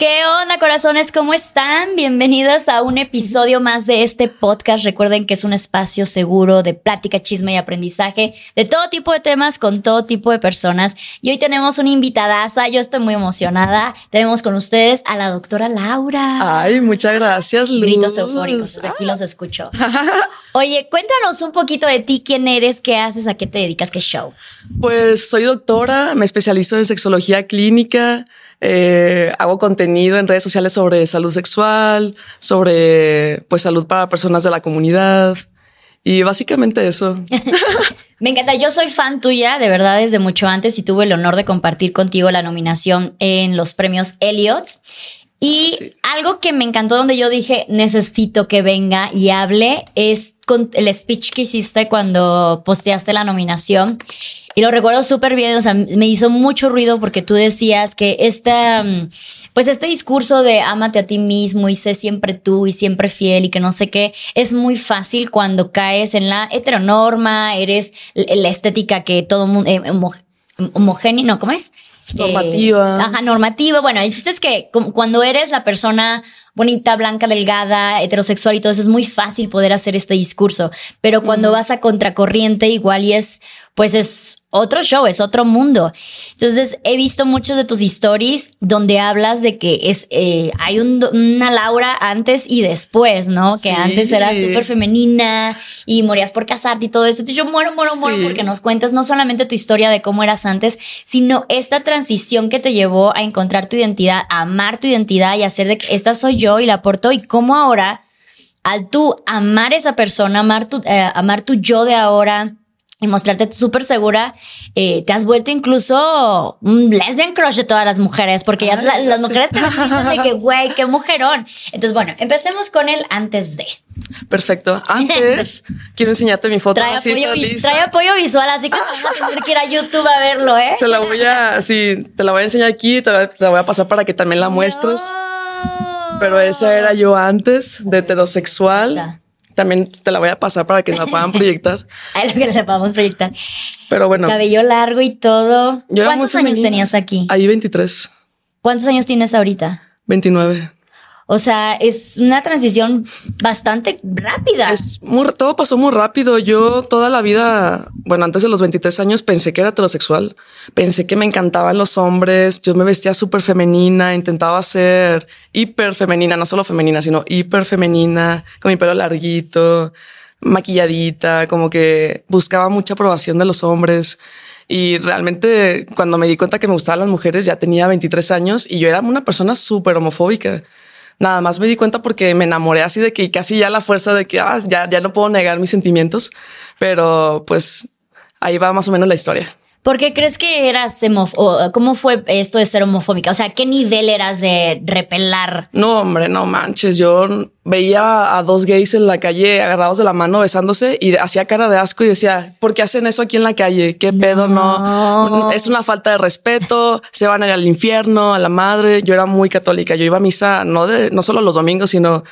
¿Qué onda, corazones? ¿Cómo están? Bienvenidos a un episodio más de este podcast. Recuerden que es un espacio seguro de plática, chisme y aprendizaje de todo tipo de temas con todo tipo de personas. Y hoy tenemos una invitadaza. Yo estoy muy emocionada. Tenemos con ustedes a la doctora Laura. Ay, muchas gracias, Luz. Gritos eufóricos. Desde aquí los escucho. Oye, cuéntanos un poquito de ti, quién eres, qué haces, a qué te dedicas, qué show. Pues soy doctora, me especializo en sexología clínica. Eh, hago contenido en redes sociales sobre salud sexual, sobre pues salud para personas de la comunidad y básicamente eso. Me encanta, yo soy fan tuya, de verdad, desde mucho antes y tuve el honor de compartir contigo la nominación en los premios Elliots. Y Sí. algo que me encantó donde yo dije, necesito que venga y hable, es con el speech que hiciste cuando posteaste la nominación. Y lo recuerdo súper bien, o sea, me hizo mucho ruido porque tú decías que esta, mm, pues este discurso de ámate a ti mismo y sé siempre tú y siempre fiel y que no sé qué, es muy fácil cuando caes en la heteronorma, eres la estética que todo mundo, eh, homo- homogéneo, no, ¿cómo es? Es normativa. Eh, ajá, normativa. Bueno, el chiste es que cuando eres la persona bonita, blanca, delgada, heterosexual y todo eso, es muy fácil poder hacer este discurso. Pero cuando vas a contracorriente, igual y es, pues es otro show, es otro mundo. Entonces, he visto muchos de tus stories donde hablas de que es, eh, hay un- una Laura antes y después, ¿no? Que antes era súper femenina y morías por casarte y todo eso. Entonces, yo muero, muero, muero porque nos cuentas no solamente tu historia de cómo eras antes, sino esta transición que te llevó a encontrar tu identidad, a amar tu identidad y hacer de que esta soy yo y la aporto y cómo ahora, al tú amar esa persona, amar tu, eh, amar tu yo de ahora y mostrarte súper segura, eh, te has vuelto incluso un lesbian crush de todas las mujeres, porque ya Ay, la- las mujeres te dicen de que, güey, qué mujerón. Entonces, bueno, empecemos con el antes de. Perfecto. Antes quiero enseñarte mi foto. Trae Así apoyo, está lista. trae apoyo visual, así que van a tener que ir a YouTube a verlo, ¿eh? Se la voy a, sí, te la voy a enseñar aquí, te la, te la voy a pasar para que también la muestres. No. Pero esa era yo antes de heterosexual. También te la voy a pasar para que la puedan proyectar. Ahí lo que le podemos proyectar. Pero bueno, Cabello largo y todo. yo ¿Cuántos años tenías aquí? Ahí 23, ¿Cuántos años tienes ahorita? 29. O sea, es una transición bastante rápida. Es todo pasó muy rápido. Yo toda la vida, bueno, antes de los 23 años pensé que era heterosexual. Pensé que me encantaban los hombres. Yo me vestía súper femenina, intentaba ser hiper femenina, no solo femenina, sino hiper femenina, con mi pelo larguito, maquilladita, como que buscaba mucha aprobación de los hombres. Y realmente cuando me di cuenta que me gustaban las mujeres ya tenía 23 años y yo era una persona súper homofóbica. Nada más me di cuenta porque me enamoré así de que casi ya la fuerza de que ah, ya, ya no puedo negar mis sentimientos, pero pues ahí va más o menos la historia. ¿Por qué crees que eras homofóbica? ¿Cómo fue esto de ser homofóbica? O sea, ¿qué nivel eras de repelar? No, hombre, no manches. Yo veía a dos gays en la calle agarrados de la mano besándose y hacía cara de asco y decía, ¿por qué hacen eso aquí en la calle? ¿Qué pedo? No, es una falta de respeto. Se van a ir al infierno, a la madre. Yo era muy católica. Yo iba a misa no de, no solo los domingos, sino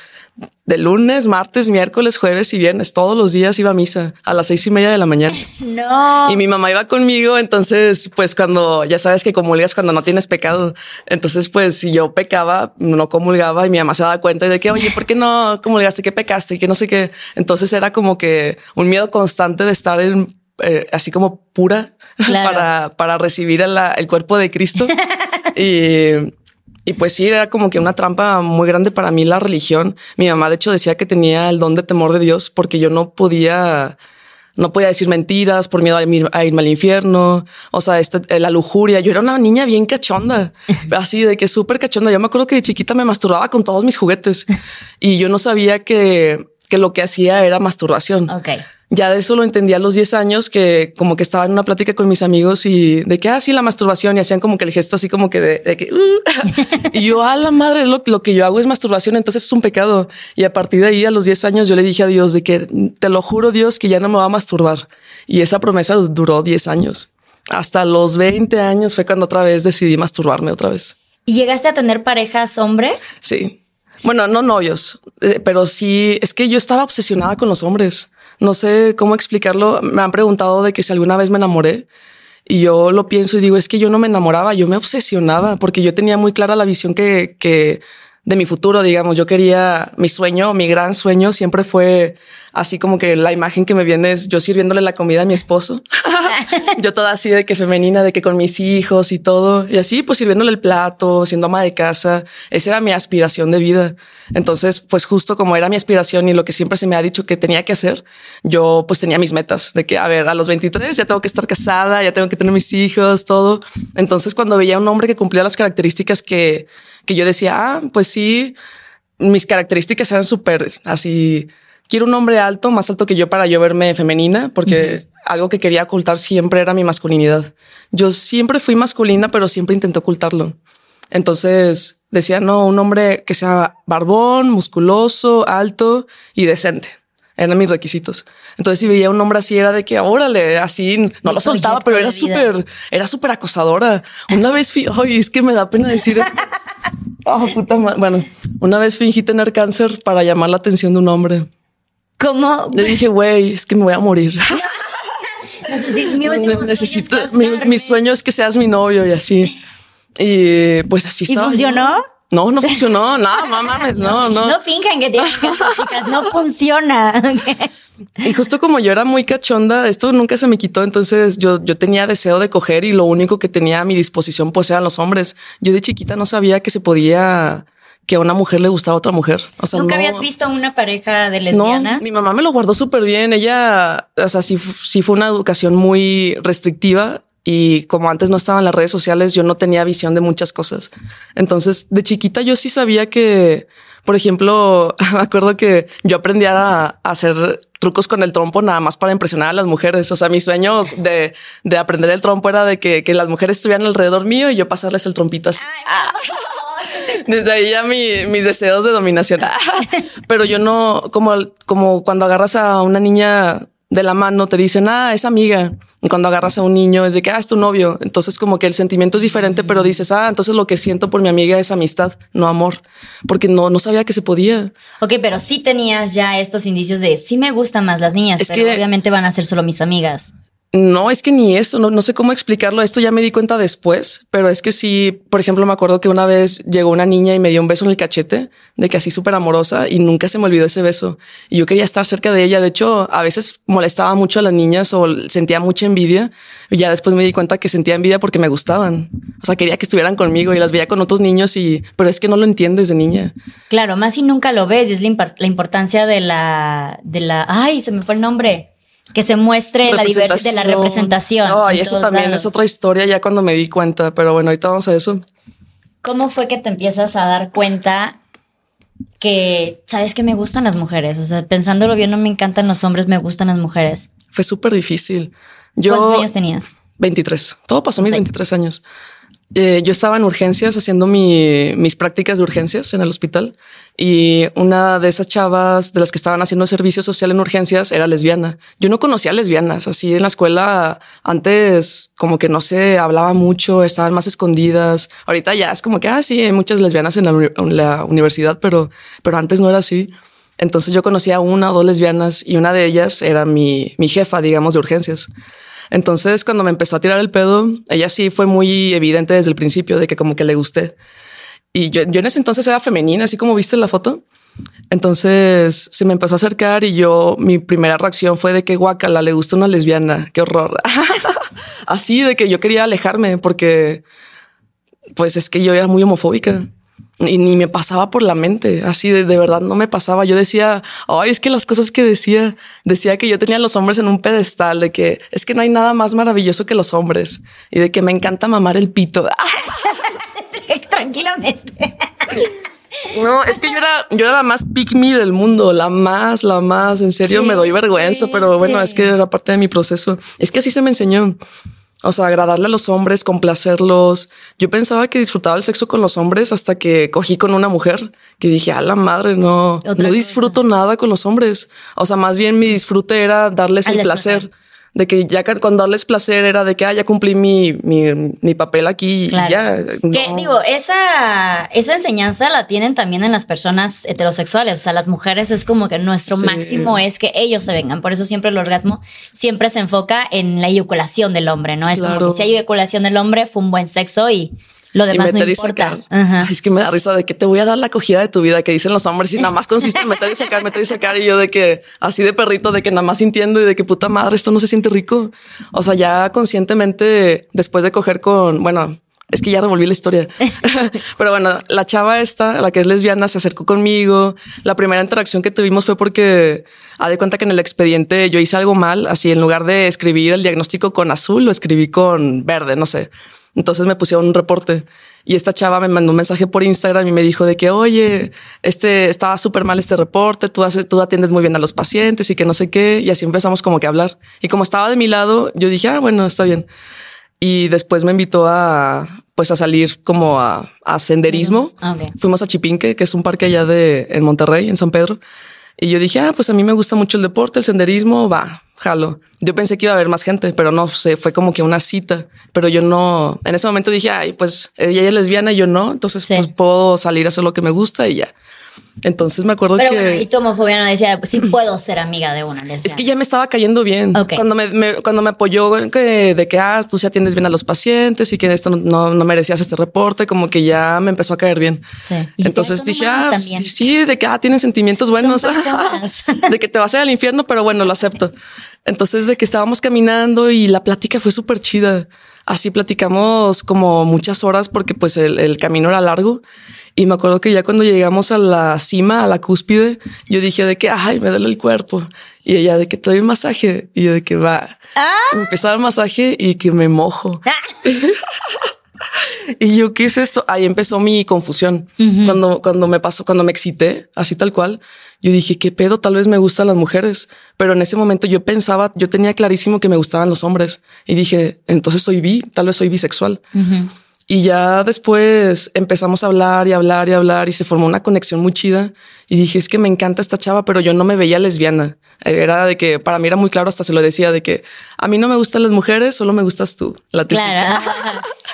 de lunes, martes, miércoles, jueves y viernes. Todos los días iba a misa a las seis y media de la mañana. No. Y mi mamá iba conmigo, entonces, pues cuando ya sabes que comulgas cuando no tienes pecado, entonces, pues si yo pecaba, no comulgaba y mi mamá se daba cuenta de que, oye, ¿por qué no comulgaste? ¿Qué pecaste? Y que no sé qué. Entonces era como que un miedo constante de estar en eh, así como pura Claro. para, para recibir el, el cuerpo de Cristo. y, y pues sí, era como que una trampa muy grande para mí la religión. Mi mamá de hecho decía que tenía el don de temor de Dios porque yo no podía no podía decir mentiras por miedo a, ir- a irme al infierno. O sea, este, eh, la lujuria. Yo era una niña bien cachonda, así de que súper cachonda. Yo me acuerdo que de chiquita me masturbaba con todos mis juguetes y yo no sabía que, que lo que hacía era masturbación. Ya de eso lo entendí a los 10 años, que como que estaba en una plática con mis amigos y de que, ah, sí, la masturbación y hacían como que el gesto así como que de, de que, "Uh". y yo, a la madre, lo, lo que yo hago es masturbación, entonces es un pecado. Y a partir de ahí, a los 10 años, yo le dije a Dios de que, te lo juro, Dios, que ya no me va a masturbar. Y esa promesa duró 10 años. Hasta los 20 años fue cuando otra vez decidí masturbarme otra vez. ¿Y llegaste a tener parejas hombres? Sí. Bueno, no novios, eh, pero sí, es que yo estaba obsesionada con los hombres. No sé cómo explicarlo. Me han preguntado de que si alguna vez me enamoré y yo lo pienso y digo, es que yo no me enamoraba, yo me obsesionaba porque yo tenía muy clara la visión que, que de mi futuro, digamos, yo quería mi sueño, mi gran sueño siempre fue así como que la imagen que me viene es yo sirviéndole la comida a mi esposo. yo toda así de que femenina, de que con mis hijos y todo. Y así, pues sirviéndole el plato, siendo ama de casa. Esa era mi aspiración de vida. Entonces, pues justo como era mi aspiración y lo que siempre se me ha dicho que tenía que hacer, yo pues tenía mis metas de que, a ver, a los 23 ya tengo que estar casada, ya tengo que tener mis hijos, todo. Entonces, cuando veía a un hombre que cumplía las características que, que yo decía, ah, pues sí, mis características eran súper así. Quiero un hombre alto, más alto que yo para yo verme femenina, porque algo que quería ocultar siempre era mi masculinidad. Yo siempre fui masculina, pero siempre intenté ocultarlo. Entonces decía, no, un hombre que sea barbón, musculoso, alto y decente. Eran mis requisitos. Entonces, si veía un hombre así, era de que órale, así no Mi lo soltaba, pero era súper, era súper acosadora. Una vez fui, ay, es que me da pena decir. Oh, puta madre. Bueno, una vez fingí tener cáncer para llamar la atención de un hombre. ¿Cómo? Le dije, güey, es que me voy a morir. Necesito- mi último sueño es Necesito, mi, mi sueño es que seas mi novio y así. Y pues así ¿Y estaba yo. funcionó? No, no funcionó. No, no mames, no, no. No finjan que tienen chicas, no funciona. Y justo como yo era muy cachonda, esto nunca se me quitó. Entonces yo, yo tenía deseo de coger y lo único que tenía a mi disposición pues eran los hombres. Yo de chiquita no sabía que se podía, que a una mujer le gustaba a otra mujer. O sea, ¿Nunca no- habías visto una pareja de No, lesbianas? mi mamá me lo guardó súper bien. Ella, o sea, sí, sí fue una educación muy restrictiva y como antes no estaban las redes sociales, yo no tenía visión de muchas cosas. Entonces, de chiquita yo sí sabía que, por ejemplo, me acuerdo que yo aprendí a, a hacer trucos con el trompo nada más para impresionar a las mujeres. O sea, mi sueño de, de aprender el trompo era de que, que las mujeres estuvieran alrededor mío y yo pasarles el trompito así. Desde ahí ya mi- mis deseos de dominación. Pero yo no, como, como cuando agarras a una niña de la mano, te dicen, ah, es amiga. Y cuando agarras a un niño es de que, ah, es tu novio. Entonces como que el sentimiento es diferente, pero dices, ah, entonces lo que siento por mi amiga es amistad, no amor. Porque no, no sabía que se podía. Ok, pero sí tenías ya estos indicios de sí me gustan más las niñas, Es pero que- obviamente van a ser solo mis amigas. No, es que ni eso, no, no sé cómo explicarlo. Esto ya me di cuenta después, pero es que sí, por ejemplo, me acuerdo que una vez llegó una niña y me dio un beso en el cachete, de que así súper amorosa, y nunca se me olvidó ese beso. Y yo quería estar cerca de ella. De hecho, a veces molestaba mucho a las niñas o sentía mucha envidia. Y ya después me di cuenta que sentía envidia porque me gustaban. O sea, quería que estuvieran conmigo y las veía con otros niños y, pero es que no lo entiendes de niña. Claro, más si nunca lo ves, y es la, la importancia de la, de la, ay, se me fue el nombre, que se muestre la diversidad de la representación. No, y eso también lados. es otra historia ya cuando me di cuenta, pero bueno, ahorita vamos a eso. ¿Cómo fue que te empiezas a dar cuenta que, sabes que me gustan las mujeres? O sea, pensándolo bien, no me encantan los hombres, me gustan las mujeres. Fue súper difícil. Yo, ¿Cuántos años tenías? 23. Todo pasó a mis Sí. 23 años. Eh, yo estaba en urgencias haciendo mi- mis prácticas de urgencias en el hospital y una de esas chavas de las que estaban haciendo servicio social en urgencias era lesbiana. Yo no conocía lesbianas así en la escuela. Antes como que no se hablaba mucho, estaban más escondidas. Ahorita ya es como que, ah, sí, hay muchas lesbianas en la, uni- en la universidad, pero, pero antes no era así. Entonces yo conocía a una o dos lesbianas y una de ellas era mi, mi jefa, digamos, de urgencias. Entonces, cuando me empezó a tirar el pedo, ella sí fue muy evidente desde el principio de que como que le gusté. Y yo, yo en ese entonces era femenina, así como viste en la foto. Entonces se me empezó a acercar y yo, mi primera reacción fue de que guacala, le gusta una lesbiana, qué horror. Así de que yo quería alejarme porque pues es que yo era muy homofóbica y ni me pasaba por la mente, así de, de, verdad no me pasaba. Yo decía, ay, es que las cosas que decía, decía que yo tenía a los hombres en un pedestal, de que es que no hay nada más maravilloso que los hombres y de que me encanta mamar el pito. Tranquilamente. No, es que yo era, yo era la más pick me del mundo, la más, la más, en serio me doy vergüenza, pero bueno, es que era parte de mi proceso. Es que así se me enseñó. O sea, agradarle a los hombres, complacerlos. Yo pensaba que disfrutaba el sexo con los hombres hasta que cogí con una mujer que dije, a la madre, no, no disfruto nada con los hombres. O sea, más bien mi disfrute era darles el placer de que ya cuando darles placer era de que ah, ya cumplí mi, mi, mi papel aquí y ya. Que digo, esa, esa enseñanza la tienen también en las personas heterosexuales. O sea, las mujeres es como que nuestro máximo es que ellos se vengan. Por eso siempre el orgasmo siempre se enfoca en la eyaculación del hombre, ¿no? Es como que si hay eyaculación del hombre, fue un buen sexo y lo demás no importa. Es que me da risa de que te voy a dar la acogida de tu vida que dicen los hombres y nada más consiste en meter y sacar, meter y sacar. Y yo de que así de perrito, de que nada más sintiendo y de que puta madre, esto no se siente rico. O sea, ya conscientemente después de coger con, bueno, es que ya revolví la historia. Pero bueno, la chava esta, la que es lesbiana, se acercó conmigo. La primera interacción que tuvimos fue porque ha de cuenta que en el expediente yo hice algo mal. Así en lugar de escribir el diagnóstico con azul, lo escribí con verde, no sé. Entonces me pusieron un reporte y esta chava me mandó un mensaje por Instagram y me dijo de que, oye, este estaba súper mal este reporte, tú, haces, tú atiendes muy bien a los pacientes y que no sé qué. Y así empezamos como que a hablar. Y como estaba de mi lado, yo dije, ah, bueno, está bien. Y después me invitó a, pues a salir como a, a senderismo. Ah, Fuimos a Chipinque, que es un parque allá de, en Monterrey, en San Pedro. Y yo dije, ah, pues a mí me gusta mucho el deporte, el senderismo, va, jalo. Yo pensé que iba a haber más gente, pero no sé, fue como que una cita. Pero yo no, en ese momento dije, ay, pues ella es lesbiana y yo no, entonces pues puedo salir a hacer lo que me gusta y ya. Entonces me acuerdo que. y tu homofobia no decía, pues sí puedo ser amiga de una lesbiana. Es que ya me estaba cayendo bien. Cuando me, cuando me apoyó que, de que ah, tú sí atiendes bien a los pacientes y que esto no, no, merecías este reporte, como que ya me empezó a caer bien. Entonces dije, ah, sí, sí, de que ah, tienen sentimientos buenos, de que te vas a ir al infierno, pero bueno, lo acepto. Entonces de que estábamos caminando y la plática fue súper chida. Así platicamos como muchas horas porque pues el, el camino era largo. Y me acuerdo que ya cuando llegamos a la cima, a la cúspide, yo dije de que, ay, me duele el cuerpo. Y ella de que te doy un masaje. Y yo de que va. Ah. Empezar el masaje y que me mojo. Ah. y yo, ¿qué es esto? Ahí empezó mi confusión. Cuando, cuando me pasó, cuando me excité, así tal cual, yo dije, ¿qué pedo? Tal vez me gustan las mujeres. Pero en ese momento yo pensaba, yo tenía clarísimo que me gustaban los hombres. Y dije, entonces soy bi, tal vez soy bisexual. Y ya después empezamos a hablar y hablar y hablar y se formó una conexión muy chida. Y dije, es que me encanta esta chava, pero yo no me veía lesbiana. Era de que para mí era muy claro, hasta se lo decía, de que a mí no me gustan las mujeres, solo me gustas tú. La claro,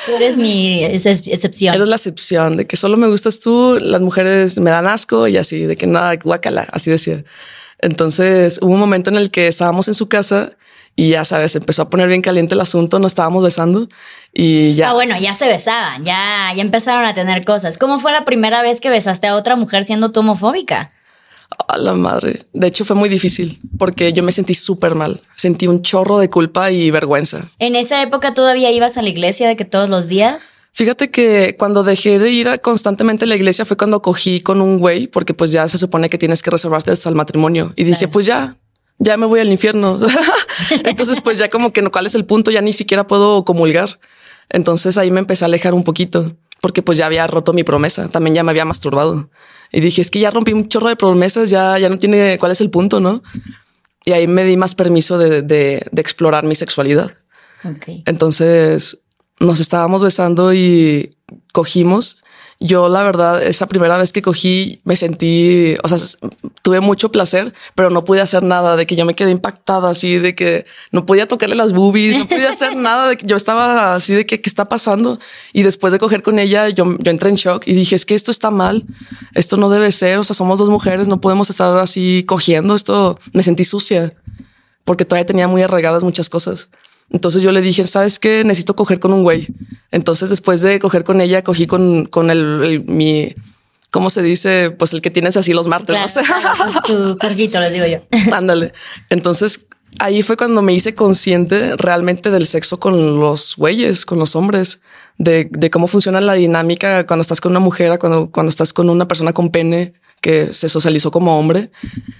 tú eres mi excepción. Eres la excepción, de que solo me gustas tú, las mujeres me dan asco y así, de que nada, guacala, así decía. Entonces hubo un momento en el que estábamos en su casa y ya sabes, empezó a poner bien caliente el asunto, nos estábamos besando y ya. Ah, bueno, ya se besaban, ya, ya empezaron a tener cosas. ¿Cómo fue la primera vez que besaste a otra mujer siendo tú homofóbica? A la madre. De hecho, fue muy difícil porque yo me sentí súper mal. Sentí un chorro de culpa y vergüenza. ¿En esa época todavía ibas a la iglesia de que todos los días? Fíjate que cuando dejé de ir constantemente a la iglesia fue cuando cogí con un güey, porque pues ya se supone que tienes que reservarte hasta el matrimonio. Y dije, pues ya, ya me voy al infierno. Entonces, pues ya como que no, cuál es el punto, ya ni siquiera puedo comulgar. Entonces ahí me empecé a alejar un poquito porque pues ya había roto mi promesa, también ya me había masturbado. Y dije, es que ya rompí un chorro de promesas, ya, ya no tiene cuál es el punto, ¿no? Y ahí me di más permiso de, de, de explorar mi sexualidad. Okay. Entonces nos estábamos besando y cogimos yo, la verdad, esa primera vez que cogí, me sentí, o sea, tuve mucho placer, pero no pude hacer nada, de que yo me quedé impactada así, de que no podía tocarle las boobies, no podía hacer nada, de que yo estaba así de que, ¿qué está pasando? Y después de coger con ella, yo, yo entré en shock y dije, es que esto está mal, esto no debe ser, o sea, somos dos mujeres, no podemos estar así cogiendo, esto me sentí sucia, porque todavía tenía muy arraigadas muchas cosas. Entonces yo le dije, ¿sabes qué? Necesito coger con un güey. Entonces después de coger con ella, cogí con, con el, mi, ¿cómo se dice? Pues el que tienes así los martes, no sé. Tu corguito, le digo yo. Ándale. Entonces ahí fue cuando me hice consciente realmente del sexo con los güeyes, con los hombres, de, de cómo funciona la dinámica cuando estás con una mujer, cuando, cuando estás con una persona con pene que se socializó como hombre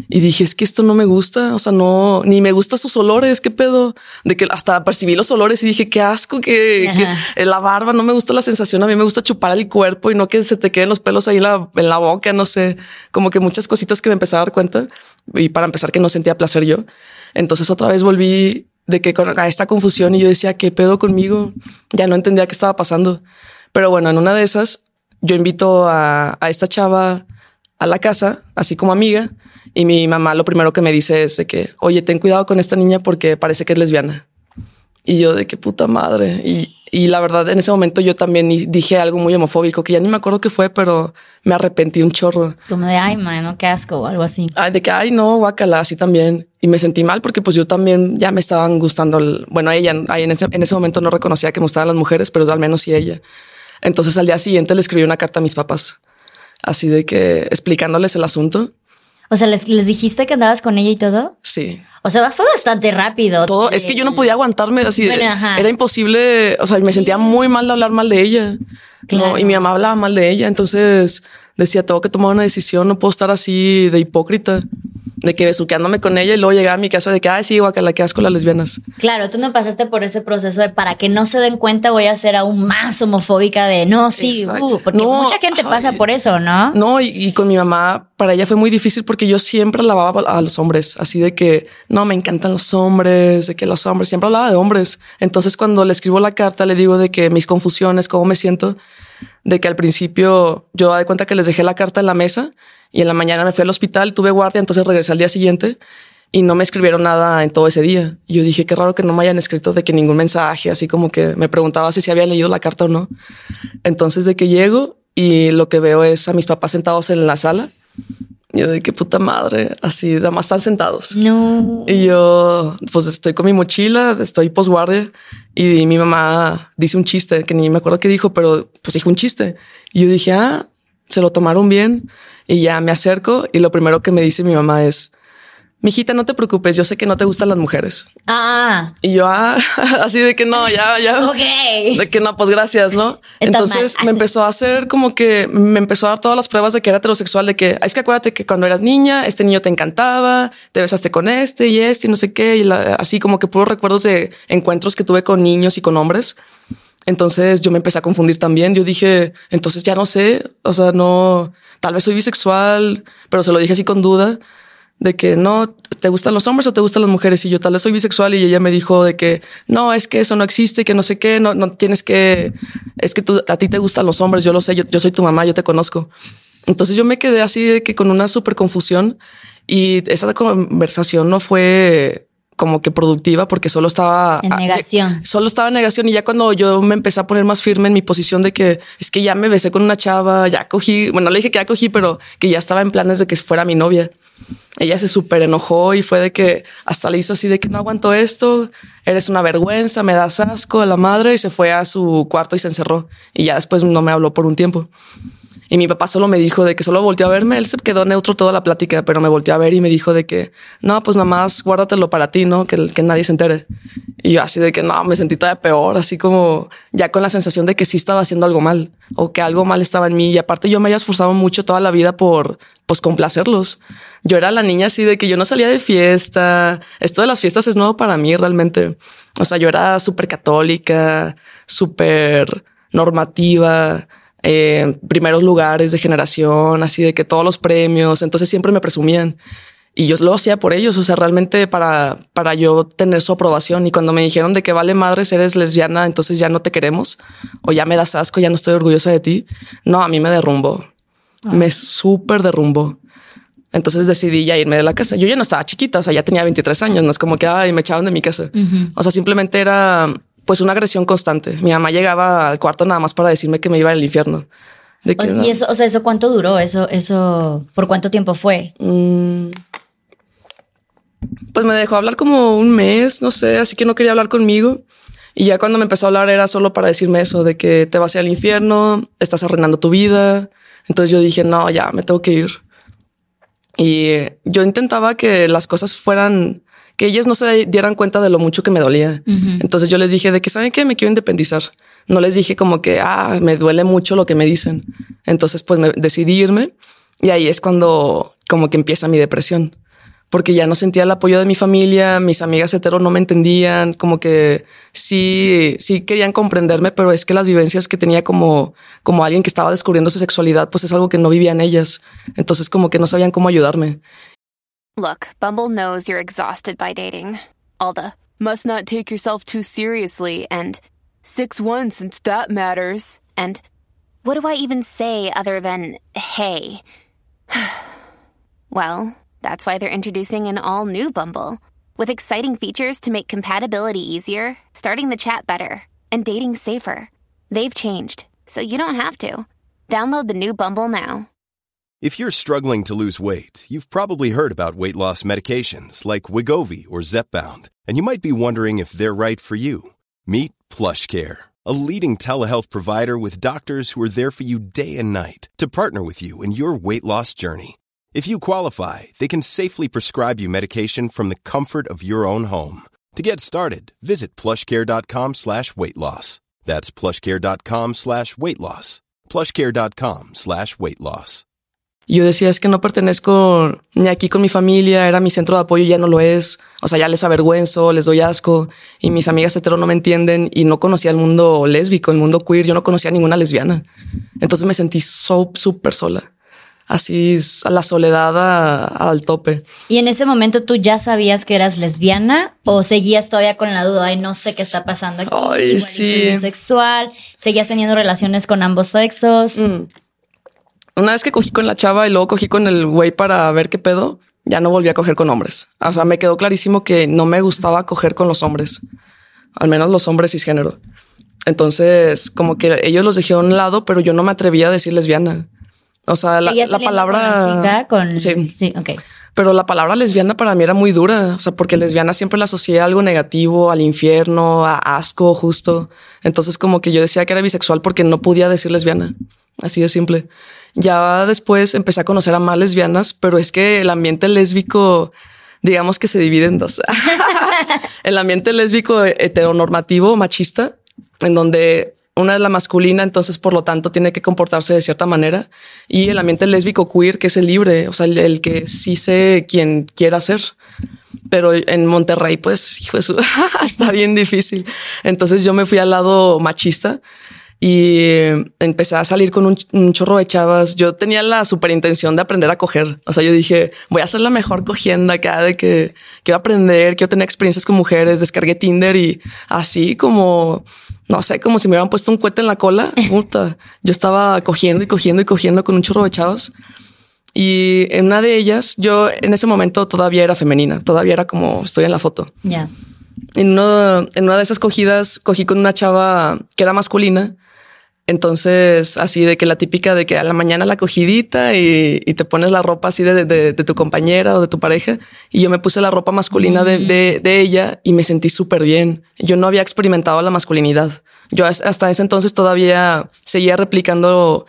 y dije, es que esto no me gusta, o sea, no, ni me gustan sus olores, qué pedo, de que hasta percibí los olores y dije, qué asco, que, la barba, no me gusta la sensación, a mí me gusta chupar el cuerpo y no que se te queden los pelos ahí en la, en la boca, no sé, como que muchas cositas que me empecé a dar cuenta y para empezar que no sentía placer yo. Entonces otra vez volví de que con esta confusión y yo decía, ¿qué pedo conmigo? Ya no entendía qué estaba pasando. Pero bueno, en una de esas, yo invito a, a esta chava a la casa, así como amiga, y mi mamá lo primero que me dice es de que, oye, ten cuidado con esta niña porque parece que es lesbiana. Y yo de qué puta madre. Y, y la verdad, en ese momento yo también dije algo muy homofóbico, que ya ni me acuerdo qué fue, pero me arrepentí un chorro. Como de, ay, mano, qué asco o algo así. Ay, de que, ay, no, guacala, así también. Y me sentí mal porque pues yo también ya me estaban gustando, el, bueno, ella ahí en ese, en ese momento no reconocía que me gustaban las mujeres, pero al menos sí ella. Entonces al día siguiente le escribí una carta a mis papás así de que explicándoles el asunto. O sea, ¿les, les dijiste que andabas con ella y todo? Sí. O sea, fue bastante rápido. Todo, es que yo no podía aguantarme así. era imposible. O sea, me sentía muy mal de hablar mal de ella. y mi mamá hablaba mal de ella. Entonces decía, tengo que tomar una decisión. No puedo estar así de hipócrita de que besuqueándome con ella y luego llegaba a mi casa de que, ay, sí, guacala, que asco las lesbianas. Claro, tú no pasaste por ese proceso de para que no se den cuenta voy a ser aún más homofóbica de no, sí, uh, porque mucha gente pasa por eso, ¿no? No, y, con mi mamá, para ella fue muy difícil porque yo siempre lavaba a los hombres, así de que no, me encantan los hombres, de que los hombres, siempre hablaba de hombres. Entonces, cuando le escribo la carta, le digo de que mis confusiones, cómo me siento, de que al principio yo de cuenta que les dejé la carta en la mesa y en la mañana me fui al hospital, tuve guardia, entonces regresé al día siguiente y no me escribieron nada en todo ese día. Y yo dije, qué raro que no me hayan escrito de que ningún mensaje, así como que me preguntaba si se había leído la carta o no. Entonces de que llego y lo que veo es a mis papás sentados en la sala. Y yo de qué puta madre, así, nada más están sentados. No. Y yo, pues estoy con mi mochila, estoy posguardia y mi mamá dice un chiste que ni me acuerdo qué dijo, pero pues dijo un chiste. Y yo dije, ah, se lo tomaron bien. Y ya me acerco y lo primero que me dice mi mamá es, mijita, no te preocupes, yo sé que no te gustan las mujeres. Ah. Y yo, ah, así de que no, ya, ya. Ok. De que no, pues gracias, ¿no? Entonces me empezó a hacer como que me empezó a dar todas las pruebas de que era heterosexual, de que es que acuérdate que cuando eras niña, este niño te encantaba, te besaste con este y este y no sé qué, y así como que puros recuerdos de encuentros que tuve con niños y con hombres. Entonces yo me empecé a confundir también. Yo dije, entonces ya no sé, o sea, no, tal vez soy bisexual, pero se lo dije así con duda de que no te gustan los hombres o te gustan las mujeres y yo tal vez soy bisexual y ella me dijo de que no es que eso no existe que no sé qué no no tienes que es que tú, a ti te gustan los hombres yo lo sé yo, yo soy tu mamá yo te conozco entonces yo me quedé así de que con una súper confusión y esa conversación no fue como que productiva porque solo estaba en negación. Solo estaba en negación y ya cuando yo me empecé a poner más firme en mi posición de que es que ya me besé con una chava, ya cogí, bueno, le dije que ya cogí, pero que ya estaba en planes de que fuera mi novia. Ella se súper enojó y fue de que hasta le hizo así de que no aguanto esto, eres una vergüenza, me das asco de la madre y se fue a su cuarto y se encerró y ya después no me habló por un tiempo. Y mi papá solo me dijo de que solo volteó a verme. Él se quedó neutro toda la plática, pero me volteó a ver y me dijo de que no, pues nada más guárdatelo para ti, no que, que nadie se entere. Y yo así de que no, me sentí todavía peor, así como ya con la sensación de que sí estaba haciendo algo mal o que algo mal estaba en mí. Y aparte yo me había esforzado mucho toda la vida por pues complacerlos. Yo era la niña así de que yo no salía de fiesta. Esto de las fiestas es nuevo para mí realmente. O sea, yo era súper católica, súper normativa eh, primeros lugares de generación, así de que todos los premios, entonces siempre me presumían. Y yo lo hacía por ellos, o sea, realmente para, para yo tener su aprobación. Y cuando me dijeron de que vale madres, eres lesbiana, entonces ya no te queremos, o ya me das asco, ya no estoy orgullosa de ti. No, a mí me derrumbó. Me súper derrumbó. Entonces decidí ya irme de la casa. Yo ya no estaba chiquita, o sea, ya tenía 23 años, no es como que ay, me echaban de mi casa. O sea, simplemente era pues una agresión constante. Mi mamá llegaba al cuarto nada más para decirme que me iba al infierno. y eso, o sea, eso cuánto duró? Eso, eso, ¿por cuánto tiempo fue? Mm, pues me dejó hablar como un mes, no sé, así que no quería hablar conmigo. Y ya cuando me empezó a hablar era solo para decirme eso, de que te vas al infierno, estás arruinando tu vida. Entonces yo dije, no, ya, me tengo que ir. Y yo intentaba que las cosas fueran, que ellas no se dieran cuenta de lo mucho que me dolía. Entonces yo les dije de que, ¿saben qué? Me quiero independizar. No les dije como que, ah, me duele mucho lo que me dicen. Entonces pues me decidí irme y ahí es cuando como que empieza mi depresión porque ya no sentía el apoyo de mi familia, mis amigas hetero no me entendían, como que sí, sí querían comprenderme, pero es que las vivencias que tenía como, como alguien que estaba descubriendo su sexualidad, pues es algo que no vivían ellas. Entonces como que no sabían cómo ayudarme. Look, Bumble knows you're exhausted by dating. All the must not take yourself too seriously and 6-1 since that matters. And what do I even say other than hey? well, That's why they're introducing an all new Bumble with exciting features to make compatibility easier, starting the chat better, and dating safer. They've changed, so you don't have to. Download the new Bumble now. If you're struggling to lose weight, you've probably heard about weight loss medications like Wigovi or Zepbound, and you might be wondering if they're right for you. Meet PlushCare, a leading telehealth provider with doctors who are there for you day and night to partner with you in your weight loss journey. If you qualify, they can safely prescribe you medication from the comfort of your own home. To get started, visit plushcare.com slash weight loss. That's plushcare.com slash weight loss. Plushcare.com slash weight loss. Yo decía, es que no pertenezco ni aquí con mi familia, era mi centro de apoyo, ya no lo es. O sea, ya les avergüenzo, les doy asco. Y mis amigas hetero no me entienden y no conocía el mundo lésbico, el mundo queer. Yo no conocía ninguna lesbiana. Entonces me sentí súper sola así a la soledad al tope. ¿Y en ese momento tú ya sabías que eras lesbiana o seguías todavía con la duda, ay, no sé qué está pasando aquí? Ay, sí. sexual, seguías teniendo relaciones con ambos sexos. Mm. Una vez que cogí con la chava y luego cogí con el güey para ver qué pedo, ya no volví a coger con hombres. O sea, me quedó clarísimo que no me gustaba coger con los hombres, al menos los hombres cisgénero. Entonces, como que ellos los dejé a un lado, pero yo no me atrevía a decir lesbiana. O sea, la, palabra. Con Sí. Sí, ok. Pero la palabra lesbiana para mí era muy dura. O sea, porque lesbiana siempre la asocié a algo negativo, al infierno, a asco, justo. Entonces, como que yo decía que era bisexual porque no podía decir lesbiana. Así de simple. Ya después empecé a conocer a más lesbianas, pero es que el ambiente lésbico, digamos que se divide en dos. el ambiente lésbico heteronormativo, machista, en donde una es la masculina, entonces por lo tanto tiene que comportarse de cierta manera. Y el ambiente lésbico queer, que es el libre, o sea, el, que sí sé quien quiera ser. Pero en Monterrey, pues, hijo, está bien difícil. Entonces yo me fui al lado machista y empecé a salir con un, chorro de chavas. Yo tenía la super intención de aprender a coger. O sea, yo dije, voy a ser la mejor cogienda acá de que quiero aprender, quiero tener experiencias con mujeres. Descargué Tinder y así como no sé, como si me hubieran puesto un cohete en la cola. Puta. Yo estaba cogiendo y cogiendo y cogiendo con un chorro de chavos. Y en una de ellas, yo en ese momento todavía era femenina, todavía era como estoy en la foto. Ya. En, en una de esas cogidas, cogí con una chava que era masculina entonces, así de que la típica de que a la mañana la cogidita y, te pones la ropa así de, tu compañera o de tu pareja. Y yo me puse la ropa masculina de, ella y me sentí súper bien. Yo no había experimentado la masculinidad. Yo hasta ese entonces todavía seguía replicando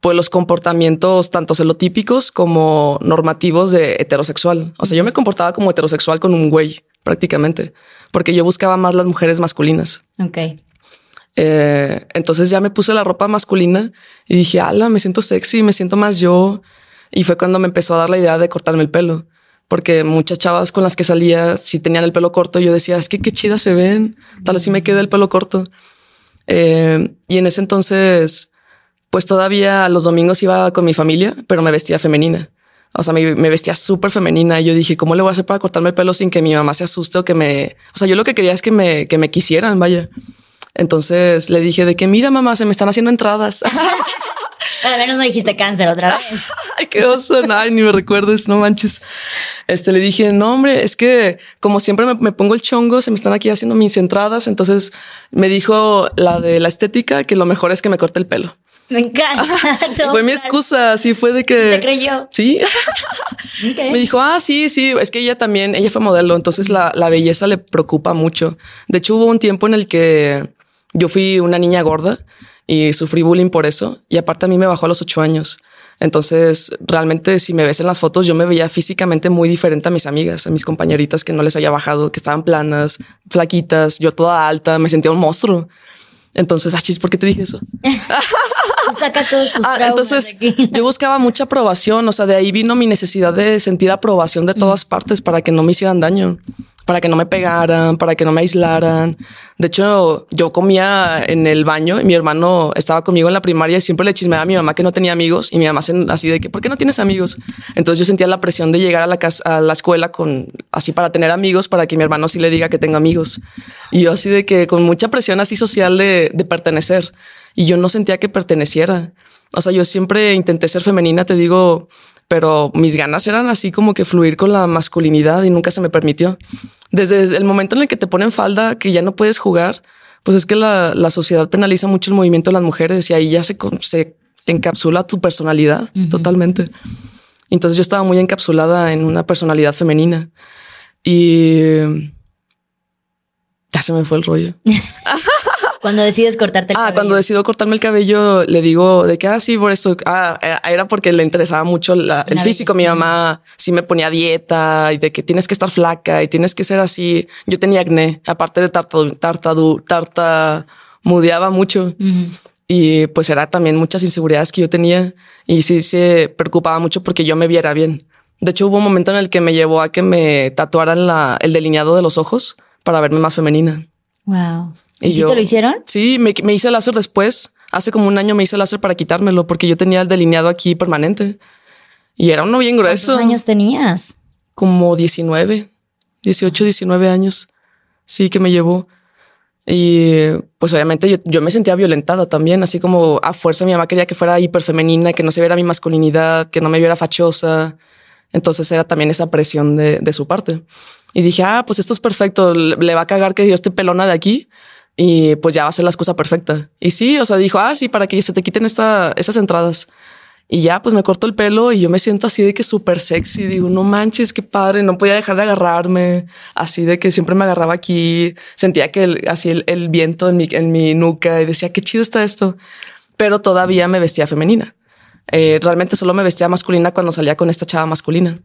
pues los comportamientos tanto celotípicos como normativos de heterosexual. O sea, yo me comportaba como heterosexual con un güey prácticamente, porque yo buscaba más las mujeres masculinas. Ok. Eh, entonces ya me puse la ropa masculina y dije, ala, me siento sexy, me siento más yo. Y fue cuando me empezó a dar la idea de cortarme el pelo. Porque muchas chavas con las que salía, si tenían el pelo corto, yo decía, es que qué chidas se ven, tal vez si me queda el pelo corto. Eh, y en ese entonces, pues todavía los domingos iba con mi familia, pero me vestía femenina. O sea, me, me vestía súper femenina. Y yo dije, ¿cómo le voy a hacer para cortarme el pelo sin que mi mamá se asuste o que me... O sea, yo lo que quería es que me, que me quisieran, vaya. Entonces le dije de que mira mamá, se me están haciendo entradas. Al menos no dijiste cáncer otra vez. Ay, qué oso. Ay, ni me recuerdes, no manches. Este le dije, no, hombre, es que como siempre me, pongo el chongo, se me están aquí haciendo mis entradas. Entonces me dijo la de la estética que lo mejor es que me corte el pelo. Me encanta. fue mi excusa, así fue de que... ¿Te creyó? Sí. Me dijo, ah, sí, sí, es que ella también, ella fue modelo, entonces la, la belleza le preocupa mucho. De hecho, hubo un tiempo en el que yo fui una niña gorda y sufrí bullying por eso. Y aparte a mí me bajó a los ocho años. Entonces, realmente, si me ves en las fotos, yo me veía físicamente muy diferente a mis amigas, a mis compañeritas que no les había bajado, que estaban planas, flaquitas, yo toda alta, me sentía un monstruo. Entonces, ah, chis, ¿por qué te dije eso? Saca todos tus Ah, entonces yo buscaba mucha aprobación, o sea, de ahí vino mi necesidad de sentir aprobación de todas partes para que no me hicieran daño, para que no me pegaran, para que no me aislaran. De hecho, yo comía en el baño y mi hermano estaba conmigo en la primaria y siempre le chismeaba a mi mamá que no tenía amigos y mi mamá así de que, ¿por qué no tienes amigos? Entonces yo sentía la presión de llegar a la casa, a la escuela con así para tener amigos, para que mi hermano sí le diga que tengo amigos. Y yo así de que con mucha presión así social de, de pertenecer y yo no sentía que perteneciera. O sea, yo siempre intenté ser femenina, te digo, pero mis ganas eran así como que fluir con la masculinidad y nunca se me permitió. Desde el momento en el que te ponen falda, que ya no puedes jugar, pues es que la, la sociedad penaliza mucho el movimiento de las mujeres y ahí ya se, se encapsula tu personalidad totalmente. Entonces yo estaba muy encapsulada en una personalidad femenina y ya se me fue el rollo. Cuando decides cortarte el Ah, cabello. cuando decido cortarme el cabello, le digo de que, ah, sí, por esto. Ah, eh, era porque le interesaba mucho la- el físico. Mi mamá sí me ponía dieta y de que tienes que estar flaca y tienes que ser así. Yo tenía acné, aparte de tartadu, tartadu, tartamudeaba mucho. Y pues era también muchas inseguridades que yo tenía y sí se preocupaba mucho porque yo me viera bien. De hecho, hubo un momento en el que me llevó a que me tatuaran la, el delineado de los ojos para verme más femenina. Wow. ¿Y, Y si yo- te lo hicieron? Sí, me, me hice láser después. Hace como un año me hice láser para quitármelo porque yo tenía el delineado aquí permanente. Y era uno bien grueso. ¿Cuántos años tenías? Como 19, 18, 19 años. Sí, que me llevó. Y pues obviamente yo, yo me sentía violentada también, así como a fuerza mi mamá quería que fuera hiperfemenina, que no se viera mi masculinidad, que no me viera fachosa. Entonces era también esa presión de, de su parte. Y dije, ah, pues esto es perfecto, le, le va a cagar que yo esté pelona de aquí y pues ya va a ser la excusa perfecta. Y sí, o sea, dijo, ah, sí, para que se te quiten esta, esas entradas. Y ya, pues me corto el pelo y yo me siento así de que súper sexy. Digo, no manches, qué padre. No podía dejar de agarrarme. Así de que siempre me agarraba aquí. Sentía que el, así el, el viento en mi, en mi nuca y decía, qué chido está esto. Pero todavía me vestía femenina. Eh, realmente solo me vestía masculina cuando salía con esta chava masculina.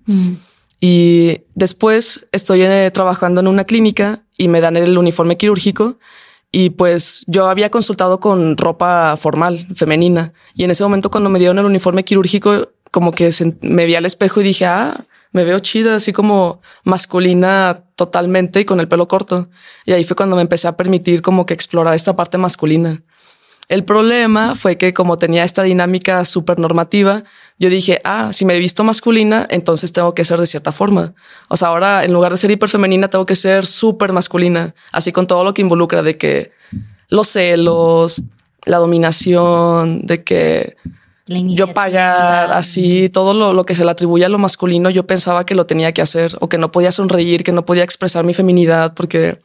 Y después estoy eh, trabajando en una clínica y me dan el uniforme quirúrgico y pues yo había consultado con ropa formal, femenina. Y en ese momento cuando me dieron el uniforme quirúrgico, como que me vi al espejo y dije, ah, me veo chida, así como masculina totalmente y con el pelo corto. Y ahí fue cuando me empecé a permitir como que explorar esta parte masculina. El problema fue que como tenía esta dinámica súper normativa, yo dije, ah, si me he visto masculina, entonces tengo que ser de cierta forma. O sea, ahora en lugar de ser hiperfemenina, tengo que ser súper masculina, así con todo lo que involucra de que los celos, la dominación, de que yo pagar así todo lo, lo que se le atribuye a lo masculino, yo pensaba que lo tenía que hacer o que no podía sonreír, que no podía expresar mi feminidad porque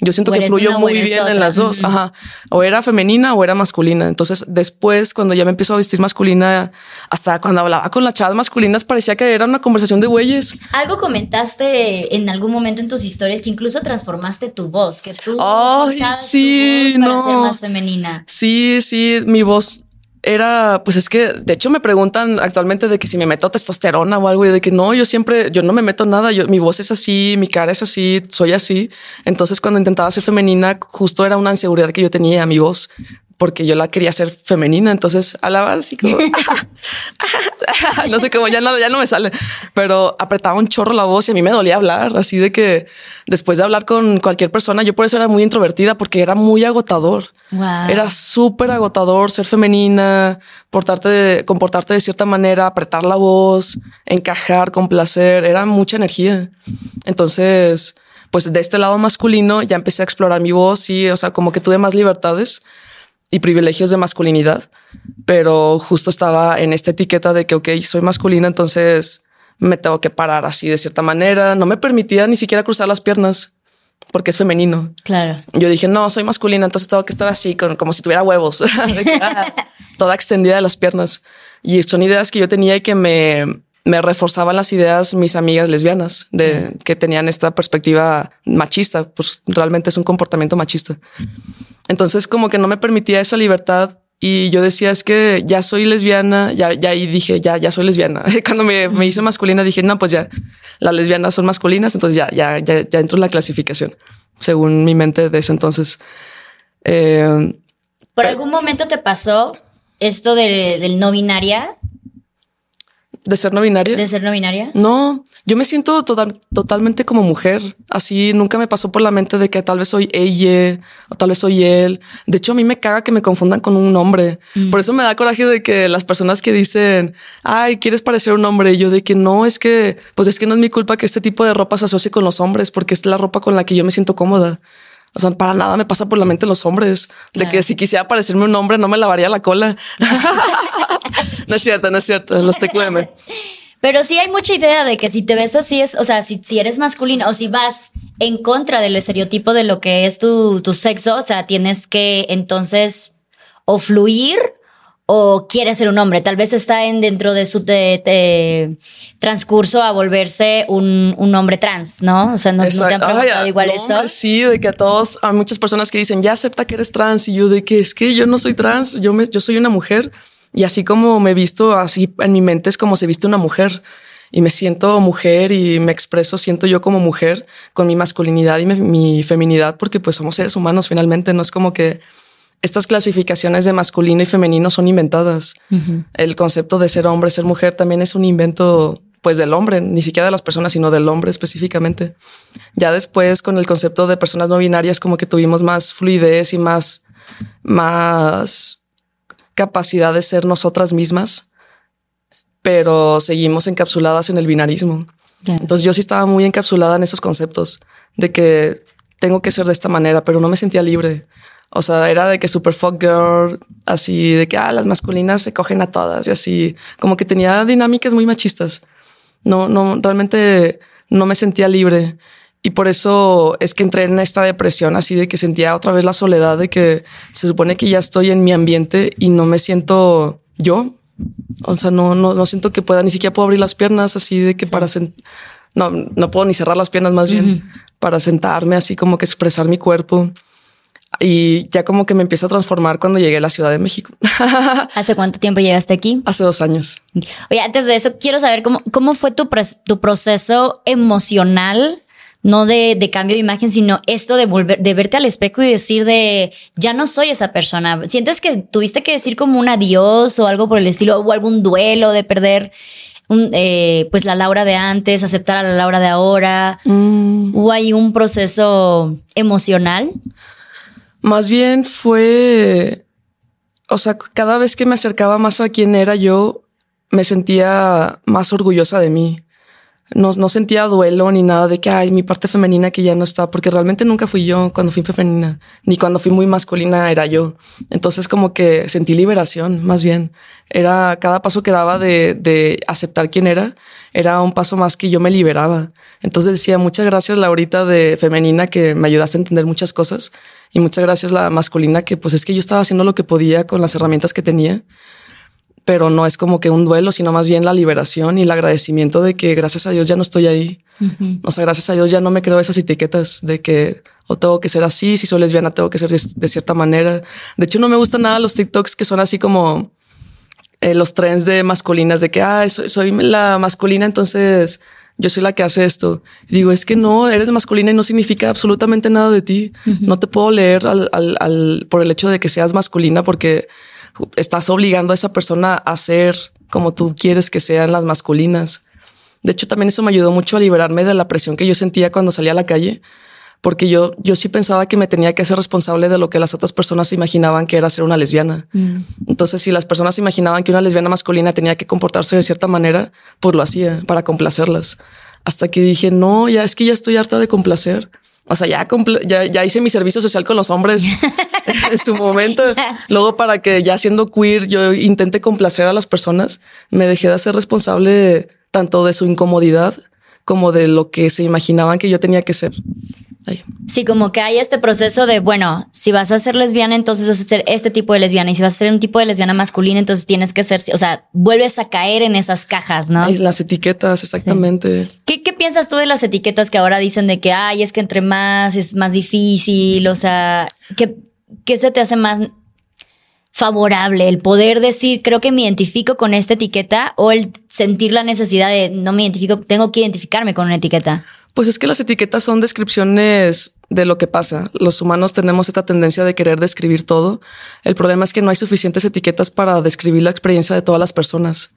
yo siento O que o muy bien otra. en las dos. Ajá. O era femenina o era masculina. Entonces, después, cuando ya me empezó a vestir masculina, hasta cuando hablaba con las chavas masculinas, parecía que era una conversación de güeyes. Algo comentaste en algún momento en tus historias que incluso transformaste tu voz, que tú Ay, usabas sí, tu voz para no. ser más femenina. Sí, sí, mi voz era, pues es que de hecho me preguntan actualmente de que si me meto testosterona o algo y de que no, yo siempre, yo no me meto nada, yo, mi voz es así, mi cara es así, soy así. Entonces cuando intentaba ser femenina, justo era una inseguridad que yo tenía, mi voz, porque yo la quería ser femenina. Entonces hablaba así como, no sé cómo, ya no, ya no me sale, pero apretaba un chorro la voz y a mí me dolía hablar, así de que después de hablar con cualquier persona, yo por eso era muy introvertida porque era muy agotador. Wow. Era súper agotador ser femenina, portarte de- comportarte de cierta manera, apretar la voz, encajar, complacer. Era mucha energía. Entonces, pues de este lado masculino ya empecé a explorar mi voz y, o sea, como que tuve más libertades y privilegios de masculinidad, pero justo estaba en esta etiqueta de que, ok, soy masculina, entonces me tengo que parar así de cierta manera. No me permitía ni siquiera cruzar las piernas porque es femenino. Claro. Yo dije, no, soy masculina, entonces tengo que estar así, con, como si tuviera huevos, ah, toda extendida de las piernas. Y son ideas que yo tenía y que me, me reforzaban las ideas mis amigas lesbianas de que tenían esta perspectiva machista, pues realmente es un comportamiento machista. Entonces como que no me permitía esa libertad y yo decía es que ya soy lesbiana, ya ya ahí dije ya ya soy lesbiana. Cuando me, me hice masculina dije no pues ya las lesbianas son masculinas, entonces ya ya ya ya entro en la clasificación según mi mente de ese entonces. Eh, ¿Por algún momento te pasó esto de, del no binaria? ¿De ser no binaria? ¿De ser no binaria? No, yo me siento total, totalmente como mujer. Así nunca me pasó por la mente de que tal vez soy ella o tal vez soy él. De hecho, a mí me caga que me confundan con un hombre. Mm. Por eso me da coraje de que las personas que dicen, ay, quieres parecer un hombre. Y yo de que no, es que, pues es que no es mi culpa que este tipo de ropa se asocie con los hombres porque es la ropa con la que yo me siento cómoda. O sea, para nada me pasa por la mente los hombres de que si quisiera parecerme un hombre no me lavaría la cola. no es cierto, no es cierto. Los TQM. Pero sí hay mucha idea de que si te ves así es, o sea, si, si eres masculino o si vas en contra del estereotipo de lo que es tu, tu sexo, o sea, tienes que entonces o fluir o quieres ser un hombre. Tal vez está en dentro de su de- de transcurso a volverse un, un hombre trans, ¿no? O sea, no, no te han preguntado Ay, igual no, eso. Sí, de que a todos, hay muchas personas que dicen, ya acepta que eres trans. Y yo de que es que yo no soy trans, yo, me, yo soy una mujer. Y así como me he visto, así en mi mente es como se viste una mujer. Y me siento mujer y me expreso, siento yo como mujer con mi masculinidad y mi, mi feminidad, porque pues somos seres humanos finalmente. No es como que estas clasificaciones de masculino y femenino son inventadas. El concepto de ser hombre, ser mujer también es un invento pues del hombre, ni siquiera de las personas, sino del hombre específicamente. Ya después con el concepto de personas no binarias como que tuvimos más fluidez y más más capacidad de ser nosotras mismas, pero seguimos encapsuladas en el binarismo. Entonces yo sí estaba muy encapsulada en esos conceptos de que tengo que ser de esta manera, pero no me sentía libre. O sea, era de que super fuck girl, así de que ah, las masculinas se cogen a todas y así, como que tenía dinámicas muy machistas. No, no, realmente no me sentía libre. Y por eso es que entré en esta depresión así de que sentía otra vez la soledad de que se supone que ya estoy en mi ambiente y no me siento yo. O sea, no, no, no siento que pueda, ni siquiera puedo abrir las piernas así de que para sen- no, no puedo ni cerrar las piernas más bien para sentarme así como que expresar mi cuerpo. Y ya como que me empieza a transformar cuando llegué a la Ciudad de México ¿Hace cuánto tiempo llegaste aquí? hace dos años. Oye, antes de eso, quiero saber cómo, cómo fue tu, proceso emocional, no de, de cambio de imagen, sino esto de volver, de verte al espejo y decir de ya no soy esa persona. ¿Sientes que tuviste que decir como un adiós o algo por el estilo, o algún duelo de perder un, eh, pues la Laura de antes, aceptar a la Laura de ahora? ¿Hubo ahí un proceso emocional? Más bien fue, o sea, cada vez que me acercaba más a quien era yo, me sentía más orgullosa de mí. No, no sentía duelo ni nada de que hay mi parte femenina que ya no está, porque realmente nunca fui yo cuando fui femenina, ni cuando fui muy masculina era yo. Entonces como que sentí liberación, más bien. Era cada paso que daba de, de aceptar quién era, era un paso más que yo me liberaba. Entonces decía, muchas gracias Laurita de femenina que me ayudaste a entender muchas cosas y muchas gracias la masculina que pues es que yo estaba haciendo lo que podía con las herramientas que tenía pero no es como que un duelo, sino más bien la liberación y el agradecimiento de que gracias a Dios ya no estoy ahí. O sea, gracias a Dios ya no me creo esas etiquetas de que o tengo que ser así, si soy lesbiana tengo que ser de, de cierta manera. De hecho, no me gustan nada los TikToks que son así como eh, los trends de masculinas, de que ah, soy, soy la masculina, entonces yo soy la que hace esto. Y digo, es que no, eres masculina y no significa absolutamente nada de ti. No te puedo leer al, al, al, por el hecho de que seas masculina porque estás obligando a esa persona a ser como tú quieres que sean las masculinas. De hecho, también eso me ayudó mucho a liberarme de la presión que yo sentía cuando salía a la calle, porque yo, yo sí pensaba que me tenía que hacer responsable de lo que las otras personas imaginaban que era ser una lesbiana. Mm. Entonces, si las personas imaginaban que una lesbiana masculina tenía que comportarse de cierta manera, pues lo hacía para complacerlas. Hasta que dije, no, ya es que ya estoy harta de complacer. O sea, ya, ya, ya, hice mi servicio social con los hombres en su momento. Luego, para que ya siendo queer, yo intente complacer a las personas, me dejé de ser responsable tanto de su incomodidad como de lo que se imaginaban que yo tenía que ser. Sí, como que hay este proceso de, bueno, si vas a ser lesbiana, entonces vas a ser este tipo de lesbiana. Y si vas a ser un tipo de lesbiana masculina, entonces tienes que ser, o sea, vuelves a caer en esas cajas, ¿no? Las etiquetas, exactamente. ¿Qué, ¿Qué, piensas tú de las etiquetas que ahora dicen de que, ay, es que entre más es más difícil? O sea, ¿qué, qué se te hace más favorable, el poder decir, creo que me identifico con esta etiqueta o el sentir la necesidad de no me identifico, tengo que identificarme con una etiqueta? Pues es que las etiquetas son descripciones de lo que pasa. Los humanos tenemos esta tendencia de querer describir todo. El problema es que no hay suficientes etiquetas para describir la experiencia de todas las personas.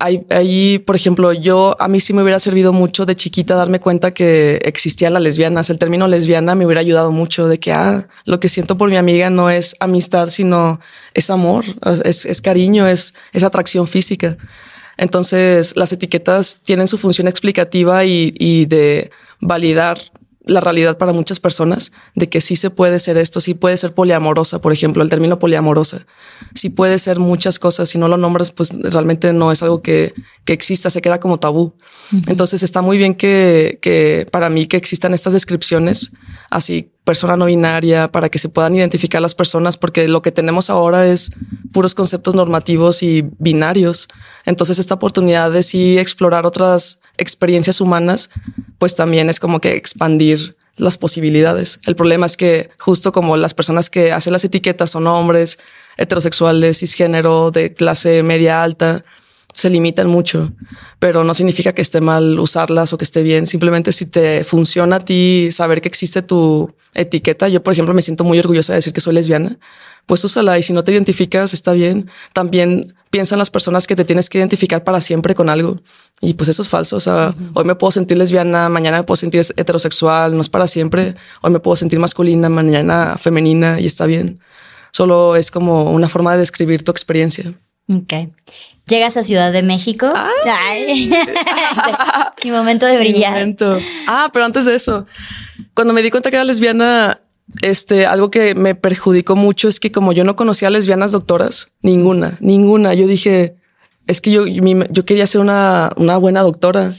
Hay, ahí, por ejemplo, yo a mí sí me hubiera servido mucho de chiquita darme cuenta que existían las lesbianas. El término lesbiana me hubiera ayudado mucho de que, ah, lo que siento por mi amiga no es amistad, sino es amor, es, es cariño, es, es atracción física. Entonces, las etiquetas tienen su función explicativa y, de validar la realidad para muchas personas de que sí se puede ser esto, sí puede ser poliamorosa, por ejemplo, el término poliamorosa, sí puede ser muchas cosas, si no lo nombras, pues realmente no es algo que, que exista, se queda como tabú. Entonces está muy bien que, que para mí que existan estas descripciones, así persona no binaria, para que se puedan identificar las personas, porque lo que tenemos ahora es puros conceptos normativos y binarios. Entonces esta oportunidad de sí explorar otras experiencias humanas, pues también es como que expandir las posibilidades. El problema es que justo como las personas que hacen las etiquetas son hombres, heterosexuales, cisgénero, de clase media alta, se limitan mucho, pero no significa que esté mal usarlas o que esté bien. Simplemente si te funciona a ti saber que existe tu etiqueta. Yo, por ejemplo, me siento muy orgullosa de decir que soy lesbiana. Pues úsala y si no te identificas, está bien. También piensa en las personas que te tienes que identificar para siempre con algo. Y pues eso es falso. O sea, hoy me puedo sentir lesbiana, mañana me puedo sentir heterosexual, no es para siempre. Hoy me puedo sentir masculina, mañana femenina y está bien. Solo es como una forma de describir tu experiencia. Ok. Llegas a Ciudad de México. Mi momento de brillar. Ah, pero antes de eso, cuando me di cuenta que era lesbiana, este, algo que me perjudicó mucho es que como yo no conocía lesbianas doctoras, ninguna, ninguna, yo dije, es que yo, yo quería ser una, una buena doctora.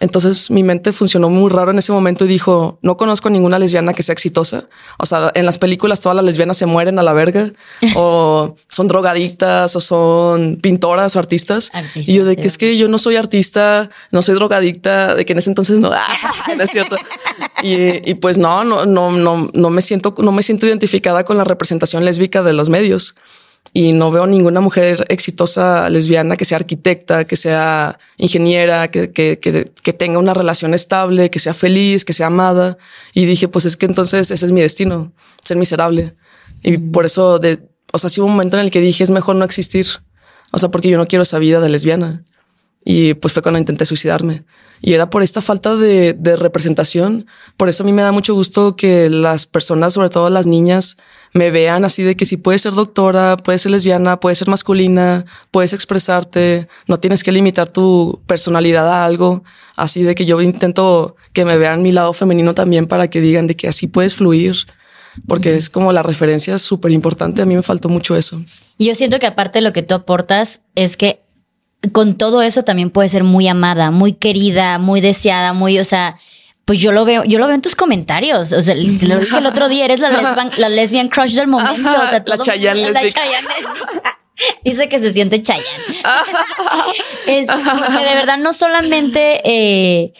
Entonces mi mente funcionó muy raro en ese momento y dijo, no conozco ninguna lesbiana que sea exitosa. O sea, en las películas todas las lesbianas se mueren a la verga o son drogadictas o son pintoras o artistas. y yo de que es que yo no soy artista, no soy drogadicta, de que en ese entonces no, no es cierto. Y, y, pues no, no, no, no, no me siento, no me siento identificada con la representación lésbica de los medios y no veo ninguna mujer exitosa lesbiana que sea arquitecta, que sea ingeniera, que, que, que, tenga una relación estable, que sea feliz, que sea amada. Y dije, pues es que entonces ese es mi destino, ser miserable. Y por eso, de, o sea, sí hubo un momento en el que dije, es mejor no existir. O sea, porque yo no quiero esa vida de lesbiana. Y pues fue cuando intenté suicidarme. Y era por esta falta de, de, representación. Por eso a mí me da mucho gusto que las personas, sobre todo las niñas, me vean así de que si puedes ser doctora, puedes ser lesbiana, puedes ser masculina, puedes expresarte, no tienes que limitar tu personalidad a algo. Así de que yo intento que me vean mi lado femenino también para que digan de que así puedes fluir. Porque es como la referencia súper importante. A mí me faltó mucho eso. Yo siento que aparte de lo que tú aportas es que con todo eso también puede ser muy amada, muy querida, muy deseada, muy, o sea, pues yo lo veo, yo lo veo en tus comentarios. O sea, lo dije el otro día, eres la lesbian, la lesbian crush del momento. o sea, la Chayanne Dice que se siente Chayanne. es, de verdad no solamente eh,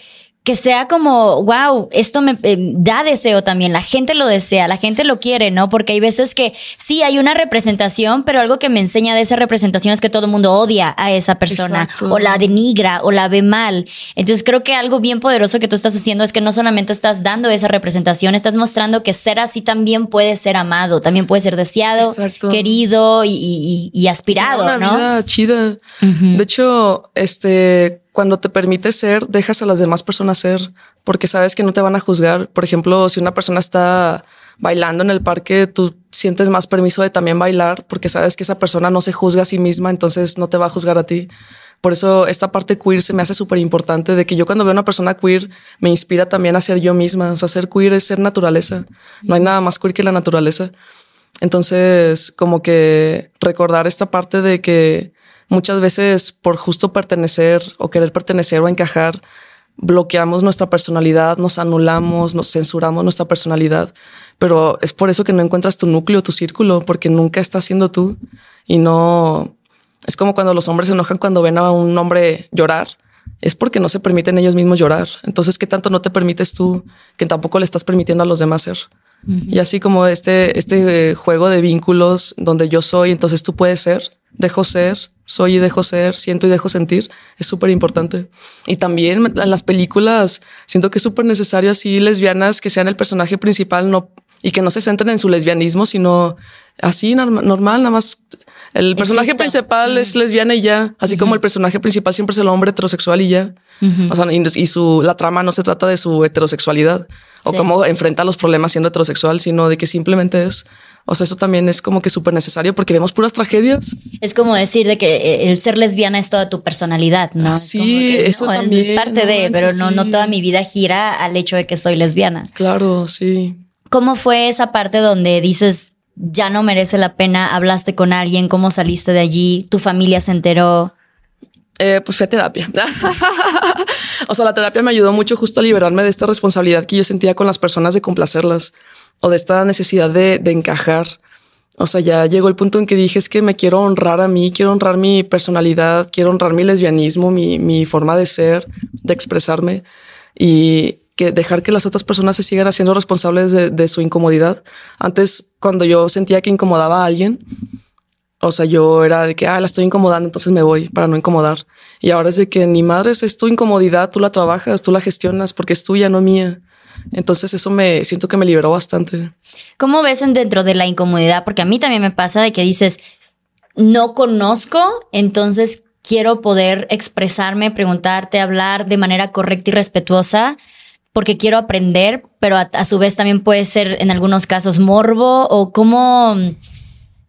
que sea como, wow, esto me eh, da deseo también, la gente lo desea, la gente lo quiere, ¿no? Porque hay veces que sí hay una representación, pero algo que me enseña de esa representación es que todo el mundo odia a esa persona o la denigra o la ve mal. Entonces creo que algo bien poderoso que tú estás haciendo es que no solamente estás dando esa representación, estás mostrando que ser así también puede ser amado, también puede ser deseado, querido y, aspirado, una ¿no? Vida chida. De hecho, este cuando te permites ser, dejas a las demás personas ser, porque sabes que no te van a juzgar. Por ejemplo, si una persona está bailando en el parque, tú sientes más permiso de también bailar, porque sabes que esa persona no se juzga a sí misma, entonces no te va a juzgar a ti. Por eso esta parte queer se me hace súper importante de que yo cuando veo a una persona queer me inspira también a ser yo misma. O sea, ser queer es ser naturaleza. No hay nada más queer que la naturaleza. Entonces, como que recordar esta parte de que muchas veces por justo pertenecer o querer pertenecer o encajar, bloqueamos nuestra personalidad, nos anulamos, nos censuramos nuestra personalidad. Pero es por eso que no encuentras tu núcleo, tu círculo, porque nunca estás siendo tú y no es como cuando los hombres se enojan cuando ven a un hombre llorar. Es porque no se permiten ellos mismos llorar. Entonces, ¿qué tanto no te permites tú que tampoco le estás permitiendo a los demás ser? Y así como este, este juego de vínculos donde yo soy, entonces tú puedes ser, dejo ser, soy y dejo ser, siento y dejo sentir, es súper importante. Y también en las películas siento que es súper necesario así lesbianas que sean el personaje principal, no y que no se centren en su lesbianismo, sino así normal, nada más. El personaje principal es lesbiana y ya, así como el personaje principal siempre es el hombre heterosexual y ya. O sea, y, su la trama no se trata de su heterosexualidad o cómo enfrenta los problemas siendo heterosexual, sino de que simplemente es. O sea, eso también es como que súper necesario porque vemos puras tragedias. Es como decir de que eh, el ser lesbiana es toda tu personalidad, ¿no? sí, eso también. Es parte de, pero no, no toda mi vida gira al hecho de que soy lesbiana. Claro, sí. ¿Cómo fue esa parte donde dices, ya no merece la pena, hablaste con alguien, cómo saliste de allí, tu familia se enteró? Eh, pues fue a terapia. o sea, la terapia me ayudó mucho justo a liberarme de esta responsabilidad que yo sentía con las personas de complacerlas o de esta necesidad de, encajar. O sea, ya llegó el punto en que dije es que me quiero honrar a mí, quiero honrar mi personalidad, quiero honrar mi lesbianismo, mi forma de ser, de expresarme. Y, que dejar que las otras personas se sigan haciendo responsables de, su incomodidad. Antes, cuando yo sentía que incomodaba a alguien, o sea, yo era de que, ah, la estoy incomodando, entonces me voy para no incomodar. Y ahora es de que ni madre es tu incomodidad, tú la trabajas, tú la gestionas porque es tuya, no mía. Entonces eso me siento que me liberó bastante. ¿Cómo ves dentro de la incomodidad? Porque a mí también me pasa de que dices, no conozco, entonces quiero poder expresarme, preguntarte, hablar de manera correcta y respetuosa porque quiero aprender, pero a, su vez también puede ser en algunos casos morbo o cómo,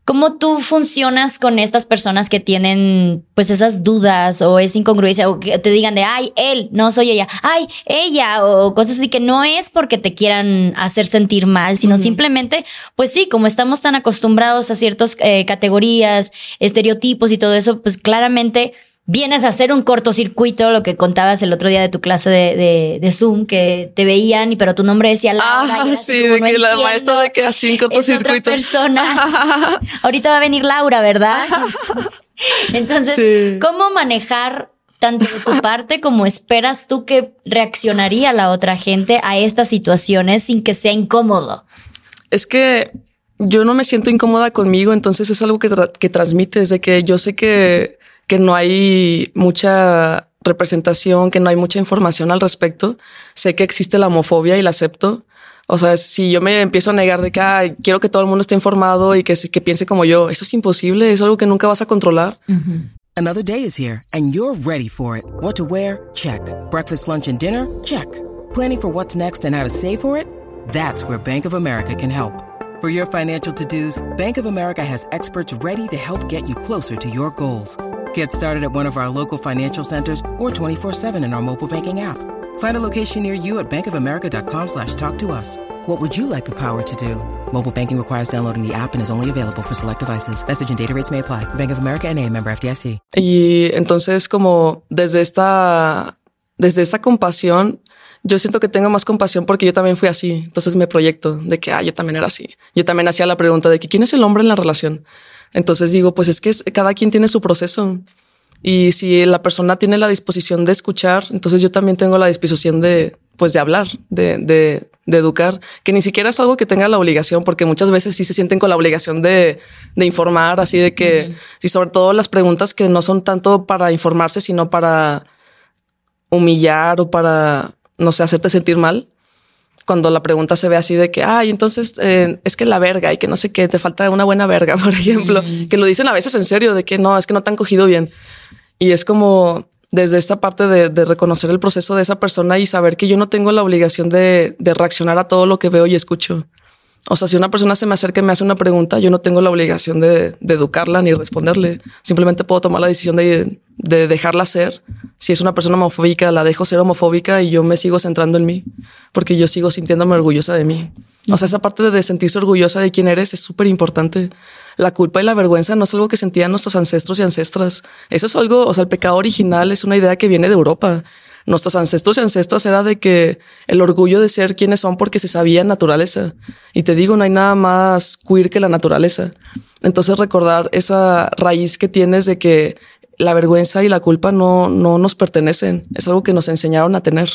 cómo tú funcionas con estas personas que tienen pues esas dudas o esa incongruencia o que te digan de, ay, él, no soy ella, ay, ella o cosas así que no es porque te quieran hacer sentir mal, sino simplemente, pues sí, como estamos tan acostumbrados a ciertas eh, categorías, estereotipos y todo eso, pues claramente vienes a hacer un cortocircuito, lo que contabas el otro día de tu clase de, de, Zoom, que te veían, y pero tu nombre decía Laura. Ah, sí, de que la maestra de que así un cortocircuito. Es otra persona. Ahorita va a venir Laura, ¿verdad? Entonces, ¿cómo manejar tanto de tu parte como esperas tú que reaccionaría la otra gente a estas situaciones sin que sea incómodo? Es que yo no me siento incómoda conmigo, entonces es algo que, que transmites, de que yo sé que que no hay mucha representación, que no hay mucha información al respecto. Sé que existe la homofobia y la acepto. O sea, si yo me empiezo a negar de que quiero que todo el mundo esté informado y que, piense como yo, eso es imposible, es algo que nunca vas a controlar. Another day is here and you're ready for it. What to wear? Check. Breakfast, lunch and dinner? Check. Planning for what's next and how to save for it? That's where Bank of America can help. For your financial to-dos, Bank of America has experts ready to help get you closer to your goals. Get started at one of our local financial centers or 24-7 in our mobile banking app. Find a location near you at bankofamerica.com slash talk to us. What would you like the power to do? Mobile banking requires downloading the app and is only available for select devices. Message and data rates may apply. Bank of America NA, member FDIC. Y entonces como desde esta, desde esta compasión, yo siento que tengo más compasión porque yo también fui así. Entonces me proyecto de que, ah, yo también era así. Yo también hacía la pregunta de que quién es el hombre en la relación. Entonces digo, pues es que cada quien tiene su proceso. Y si la persona tiene la disposición de escuchar, entonces yo también tengo la disposición de, pues de hablar, de, de, de educar, que ni siquiera es algo que tenga la obligación, porque muchas veces sí se sienten con la obligación de, de informar, así de que, y sobre todo las preguntas que no son tanto para informarse, sino para humillar o para, no sé, hacerte sentir mal cuando la pregunta se ve así de que, ay, entonces eh, es que la verga y que no sé qué, te falta una buena verga, por ejemplo, que lo dicen a veces en serio de que no, es que no te han cogido bien. Y es como desde esta parte de, de reconocer el proceso de esa persona y saber que yo no tengo la obligación de, de reaccionar a todo lo que veo y escucho. O sea, si una persona se me acerca y me hace una pregunta, yo no tengo la obligación de, de educarla ni responderle. Simplemente puedo tomar la decisión de, de, dejarla ser. Si es una persona homofóbica, la dejo ser homofóbica y yo me sigo centrando en mí, porque yo sigo sintiéndome orgullosa de mí. O sea, esa parte de sentirse orgullosa de quién eres es súper importante. La culpa y la vergüenza no es algo que sentían nuestros ancestros y ancestras. Eso es algo, o sea, el pecado original es una idea que viene de Europa nuestros ancestros y ancestras era de que el orgullo de ser quienes son porque se sabía naturaleza. Y te digo, no hay nada más queer que la naturaleza. Entonces recordar esa raíz que tienes de que la vergüenza y la culpa no, no nos pertenecen, es algo que nos enseñaron a tener.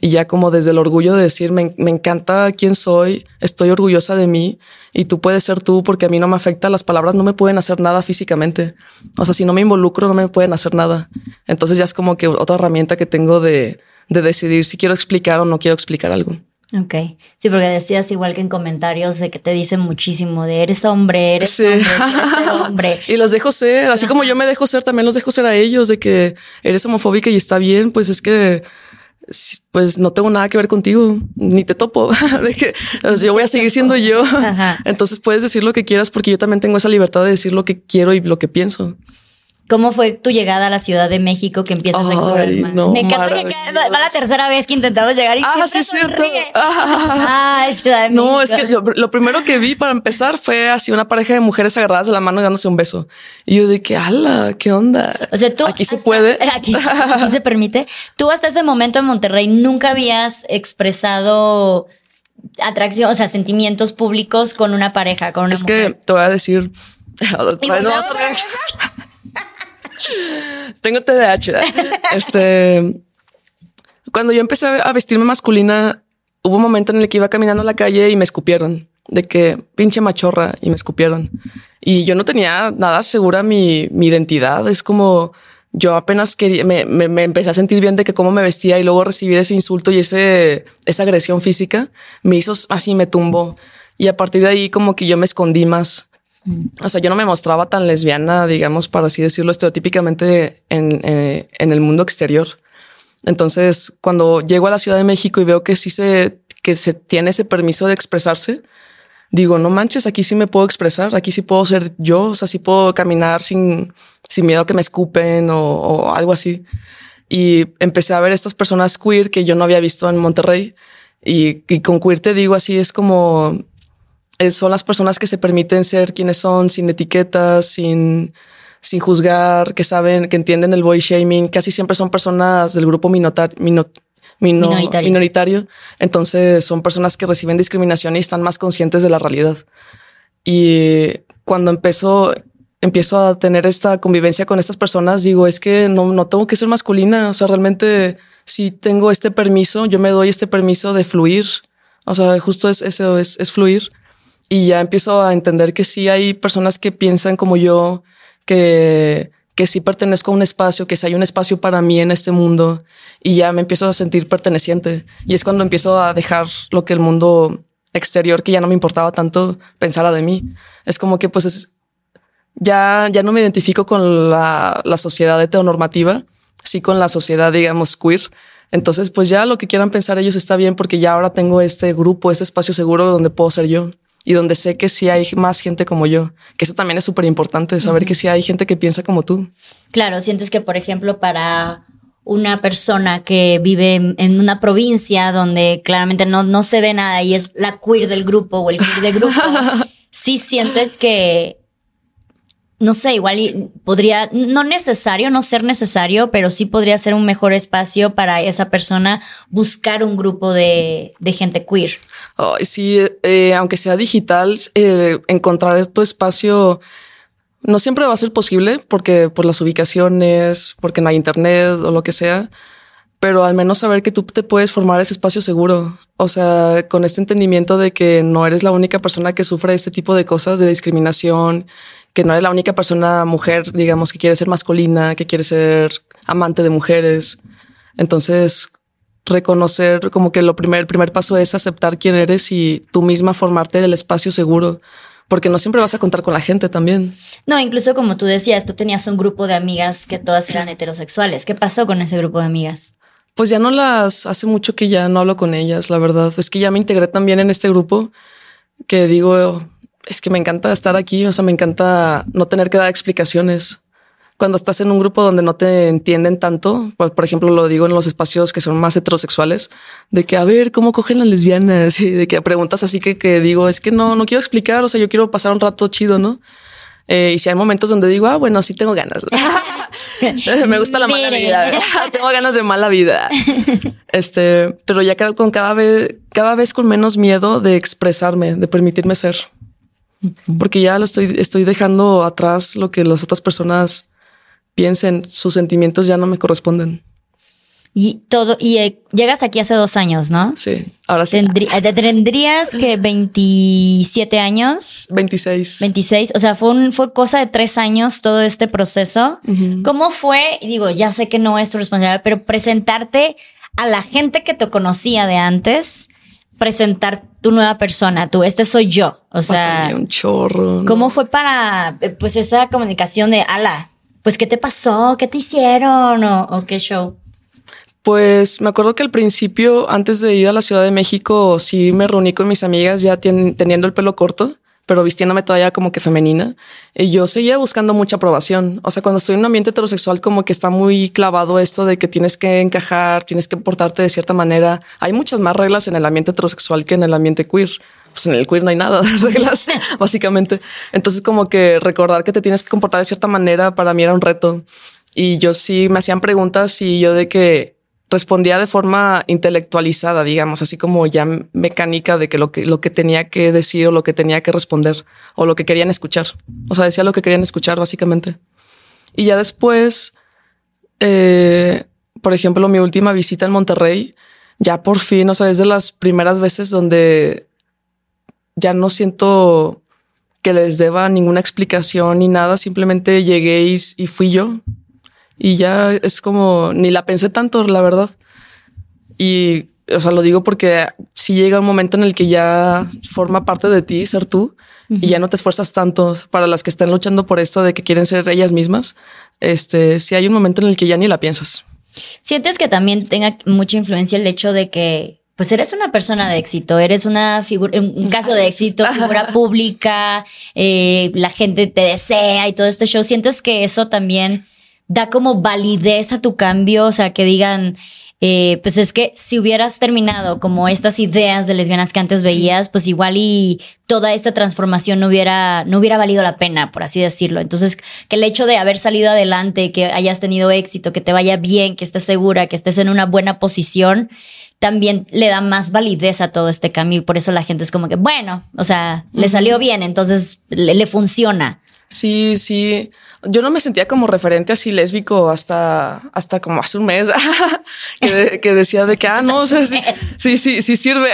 Y ya como desde el orgullo de decir, me, me, encanta quién soy, estoy orgullosa de mí y tú puedes ser tú porque a mí no me afecta, las palabras no me pueden hacer nada físicamente. O sea, si no me involucro, no me pueden hacer nada. Entonces ya es como que otra herramienta que tengo de, de decidir si quiero explicar o no quiero explicar algo. Ok. Sí, porque decías igual que en comentarios de que te dicen muchísimo de eres hombre, eres hombre, eres hombre. y los dejo ser, así como yo me dejo ser, también los dejo ser a ellos de que eres homofóbica y está bien, pues es que pues no tengo nada que ver contigo, ni te topo, de que yo voy a seguir siendo yo. Entonces puedes decir lo que quieras porque yo también tengo esa libertad de decir lo que quiero y lo que pienso. ¿Cómo fue tu llegada a la Ciudad de México que empiezas a explorar más? No, Me encanta que va la tercera vez que intentamos llegar y ah, sí, cierto. Ah, Ciudad de México. No, es que lo, lo, primero que vi para empezar fue así una pareja de mujeres agarradas de la mano y dándose un beso. Y yo de que, ala, ¿qué onda? O sea, tú aquí se puede. Aquí, aquí se permite. Tú hasta ese momento en Monterrey nunca habías expresado atracción, o sea, sentimientos públicos con una pareja, con una Es mujer. que te voy a decir. Tengo TDAH. Este, cuando yo empecé a vestirme masculina, hubo un momento en el que iba caminando a la calle y me escupieron de que pinche machorra y me escupieron. Y yo no tenía nada segura mi, mi identidad. Es como yo apenas quería, me, me, me, empecé a sentir bien de que cómo me vestía y luego recibir ese insulto y ese, esa agresión física me hizo así, me tumbó. Y a partir de ahí como que yo me escondí más. O sea, yo no me mostraba tan lesbiana, digamos, para así decirlo, estereotípicamente en, eh, en el mundo exterior. Entonces, cuando llego a la Ciudad de México y veo que sí se, que se tiene ese permiso de expresarse, digo, no manches, aquí sí me puedo expresar, aquí sí puedo ser yo, o sea, sí puedo caminar sin, sin miedo a que me escupen o, o algo así. Y empecé a ver estas personas queer que yo no había visto en Monterrey. Y, y con queer te digo así, es como son las personas que se permiten ser quienes son sin etiquetas, sin, sin juzgar, que saben, que entienden el boy shaming. Casi siempre son personas del grupo minotar, mino, mino, Minoritario. minoritario. Entonces son personas que reciben discriminación y están más conscientes de la realidad. Y cuando empezó, empiezo a tener esta convivencia con estas personas, digo, es que no, no tengo que ser masculina. O sea, realmente si tengo este permiso, yo me doy este permiso de fluir. O sea, justo es, eso es, es fluir y ya empiezo a entender que sí hay personas que piensan como yo, que, que sí pertenezco a un espacio, que sí hay un espacio para mí en este mundo y ya me empiezo a sentir perteneciente. Y es cuando empiezo a dejar lo que el mundo exterior, que ya no me importaba tanto, pensara de mí. Es como que pues es, ya, ya no me identifico con la, la sociedad heteronormativa, sí con la sociedad, digamos, queer. Entonces, pues ya lo que quieran pensar ellos está bien porque ya ahora tengo este grupo, este espacio seguro donde puedo ser yo y donde sé que sí hay más gente como yo, que eso también es súper importante, saber que sí hay gente que piensa como tú. Claro, sientes que, por ejemplo, para una persona que vive en una provincia donde claramente no, no se ve nada y es la queer del grupo o el queer del grupo, sí sientes que, no sé, igual podría, no necesario, no ser necesario, pero sí podría ser un mejor espacio para esa persona buscar un grupo de, de gente queer. Sí, eh, aunque sea digital, eh, encontrar tu espacio no siempre va a ser posible porque por las ubicaciones, porque no hay internet o lo que sea, pero al menos saber que tú te puedes formar ese espacio seguro. O sea, con este entendimiento de que no eres la única persona que sufre este tipo de cosas de discriminación, que no eres la única persona mujer, digamos, que quiere ser masculina, que quiere ser amante de mujeres. Entonces, reconocer como que lo primer, el primer paso es aceptar quién eres y tú misma formarte del espacio seguro, porque no siempre vas a contar con la gente también. No, incluso como tú decías, tú tenías un grupo de amigas que todas eran heterosexuales. ¿Qué pasó con ese grupo de amigas? Pues ya no las hace mucho que ya no hablo con ellas, la verdad. Es que ya me integré también en este grupo que digo, es que me encanta estar aquí, o sea, me encanta no tener que dar explicaciones cuando estás en un grupo donde no te entienden tanto, pues, por ejemplo, lo digo en los espacios que son más heterosexuales, de que a ver cómo cogen las lesbianas y de que preguntas así que, que digo, es que no, no quiero explicar, o sea, yo quiero pasar un rato chido, ¿no? Eh, y si hay momentos donde digo, ah, bueno, sí tengo ganas. Me gusta la mala vida. tengo ganas de mala vida. Este, pero ya con cada vez, cada vez con menos miedo de expresarme, de permitirme ser. Porque ya lo estoy, estoy dejando atrás lo que las otras personas piensen. Sus sentimientos ya no me corresponden. Y todo, y eh, llegas aquí hace dos años, ¿no? Sí, ahora sí. Eh, ¿Tendrías que 27 años? 26. 26. O sea, fue, un, fue cosa de tres años todo este proceso. ¿Cómo fue? Digo, ya sé que no es tu responsabilidad, pero presentarte a la gente que te conocía de antes, presentar tu nueva persona, tú, este soy yo. O sea, un chorro. ¿Cómo fue para, eh, pues, esa comunicación de, ala, pues, ¿qué te pasó? ¿Qué te hicieron? o qué show? Pues me acuerdo que al principio, antes de ir a la Ciudad de México, sí me reuní con mis amigas ya teniendo el pelo corto, pero vistiéndome todavía como que femenina. Y yo seguía buscando mucha aprobación. O sea, cuando estoy en un ambiente heterosexual, como que está muy clavado esto de que tienes que encajar, tienes que portarte de cierta manera. Hay muchas más reglas en el ambiente heterosexual que en el ambiente queer. Pues en el queer no hay nada de reglas, básicamente. Entonces, como que recordar que te tienes que comportar de cierta manera para mí era un reto. Y yo sí me hacían preguntas y yo de que respondía de forma intelectualizada, digamos, así como ya mecánica de que lo que lo que tenía que decir o lo que tenía que responder o lo que querían escuchar. O sea, decía lo que querían escuchar básicamente. Y ya después, eh, por ejemplo, mi última visita en Monterrey, ya por fin, o sea, es de las primeras veces donde ya no siento que les deba ninguna explicación ni nada, simplemente llegué y fui yo y ya es como, ni la pensé tanto, la verdad. Y, o sea, lo digo porque si llega un momento en el que ya forma parte de ti ser tú y ya no te esfuerzas tanto para las que están luchando por esto de que quieren ser ellas mismas. Este, si hay un momento en el que ya ni la piensas. ¿Sientes que también tenga mucha influencia el hecho de que pues eres una persona de éxito, eres una figura, un caso de éxito, figura pública, eh, la gente te desea y todo este show. ¿Sientes que eso también da como validez a tu cambio, o sea, que digan, eh, pues es que si hubieras terminado como estas ideas de lesbianas que antes veías, pues igual y toda esta transformación no hubiera, no hubiera valido la pena, por así decirlo. Entonces, que el hecho de haber salido adelante, que hayas tenido éxito, que te vaya bien, que estés segura, que estés en una buena posición, también le da más validez a todo este cambio y por eso la gente es como que, bueno, o sea, le salió bien, entonces le funciona. Sí, sí. Yo no me sentía como referente así lésbico hasta, hasta como hace un mes que, decía de que, ah, no, sí, sí, sí, sí sirve.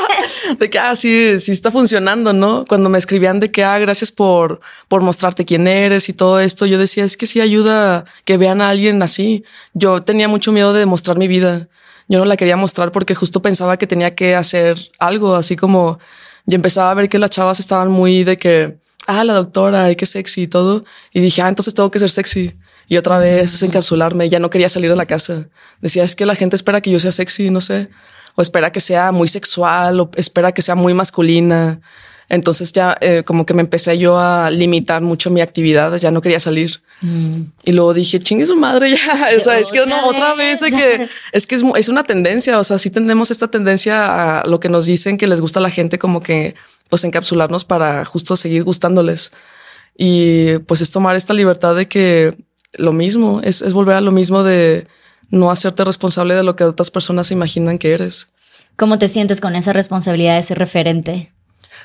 de que, ah, sí, sí está funcionando, ¿no? Cuando me escribían de que, ah, gracias por, por mostrarte quién eres y todo esto, yo decía, es que sí ayuda que vean a alguien así. Yo tenía mucho miedo de mostrar mi vida. Yo no la quería mostrar porque justo pensaba que tenía que hacer algo, así como yo empezaba a ver que las chavas estaban muy de que, ah, la doctora, ay, qué sexy y todo. Y dije, ah, entonces tengo que ser sexy. Y otra vez es encapsularme. Ya no quería salir de la casa. Decía, es que la gente espera que yo sea sexy, no sé. O espera que sea muy sexual, o espera que sea muy masculina. Entonces ya eh, como que me empecé yo a limitar mucho mi actividad, ya no quería salir. Mm. Y luego dije, chingue su madre ya. O sea, es que no, otra vez es que es que es, es, una tendencia. O sea, sí tenemos esta tendencia a lo que nos dicen que les gusta a la gente, como que pues encapsularnos para justo seguir gustándoles. Y pues es tomar esta libertad de que lo mismo, es, es volver a lo mismo de no hacerte responsable de lo que otras personas imaginan que eres. ¿Cómo te sientes con esa responsabilidad de ser referente?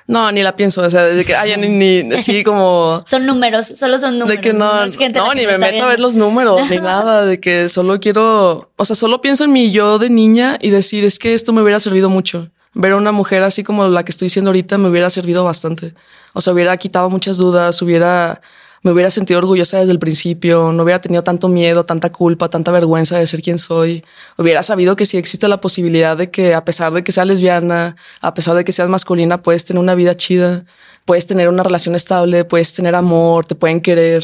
No, ni la pienso. O sea, de que haya ni, ni sí, como. son números, solo son números. De que no, no, ni me meto a ver los números ni nada. De que solo quiero, o sea, solo pienso en mi yo de niña y decir es que esto me hubiera servido mucho ver a una mujer así como la que estoy siendo ahorita me hubiera servido bastante. O sea, hubiera quitado muchas dudas, hubiera, me hubiera sentido orgullosa desde el principio, no hubiera tenido tanto miedo, tanta culpa, tanta vergüenza de ser quien soy. Hubiera sabido que sí existe la posibilidad de que a pesar de que seas lesbiana, a pesar de que seas masculina, puedes tener una vida chida, puedes tener una relación estable, puedes tener amor, te pueden querer.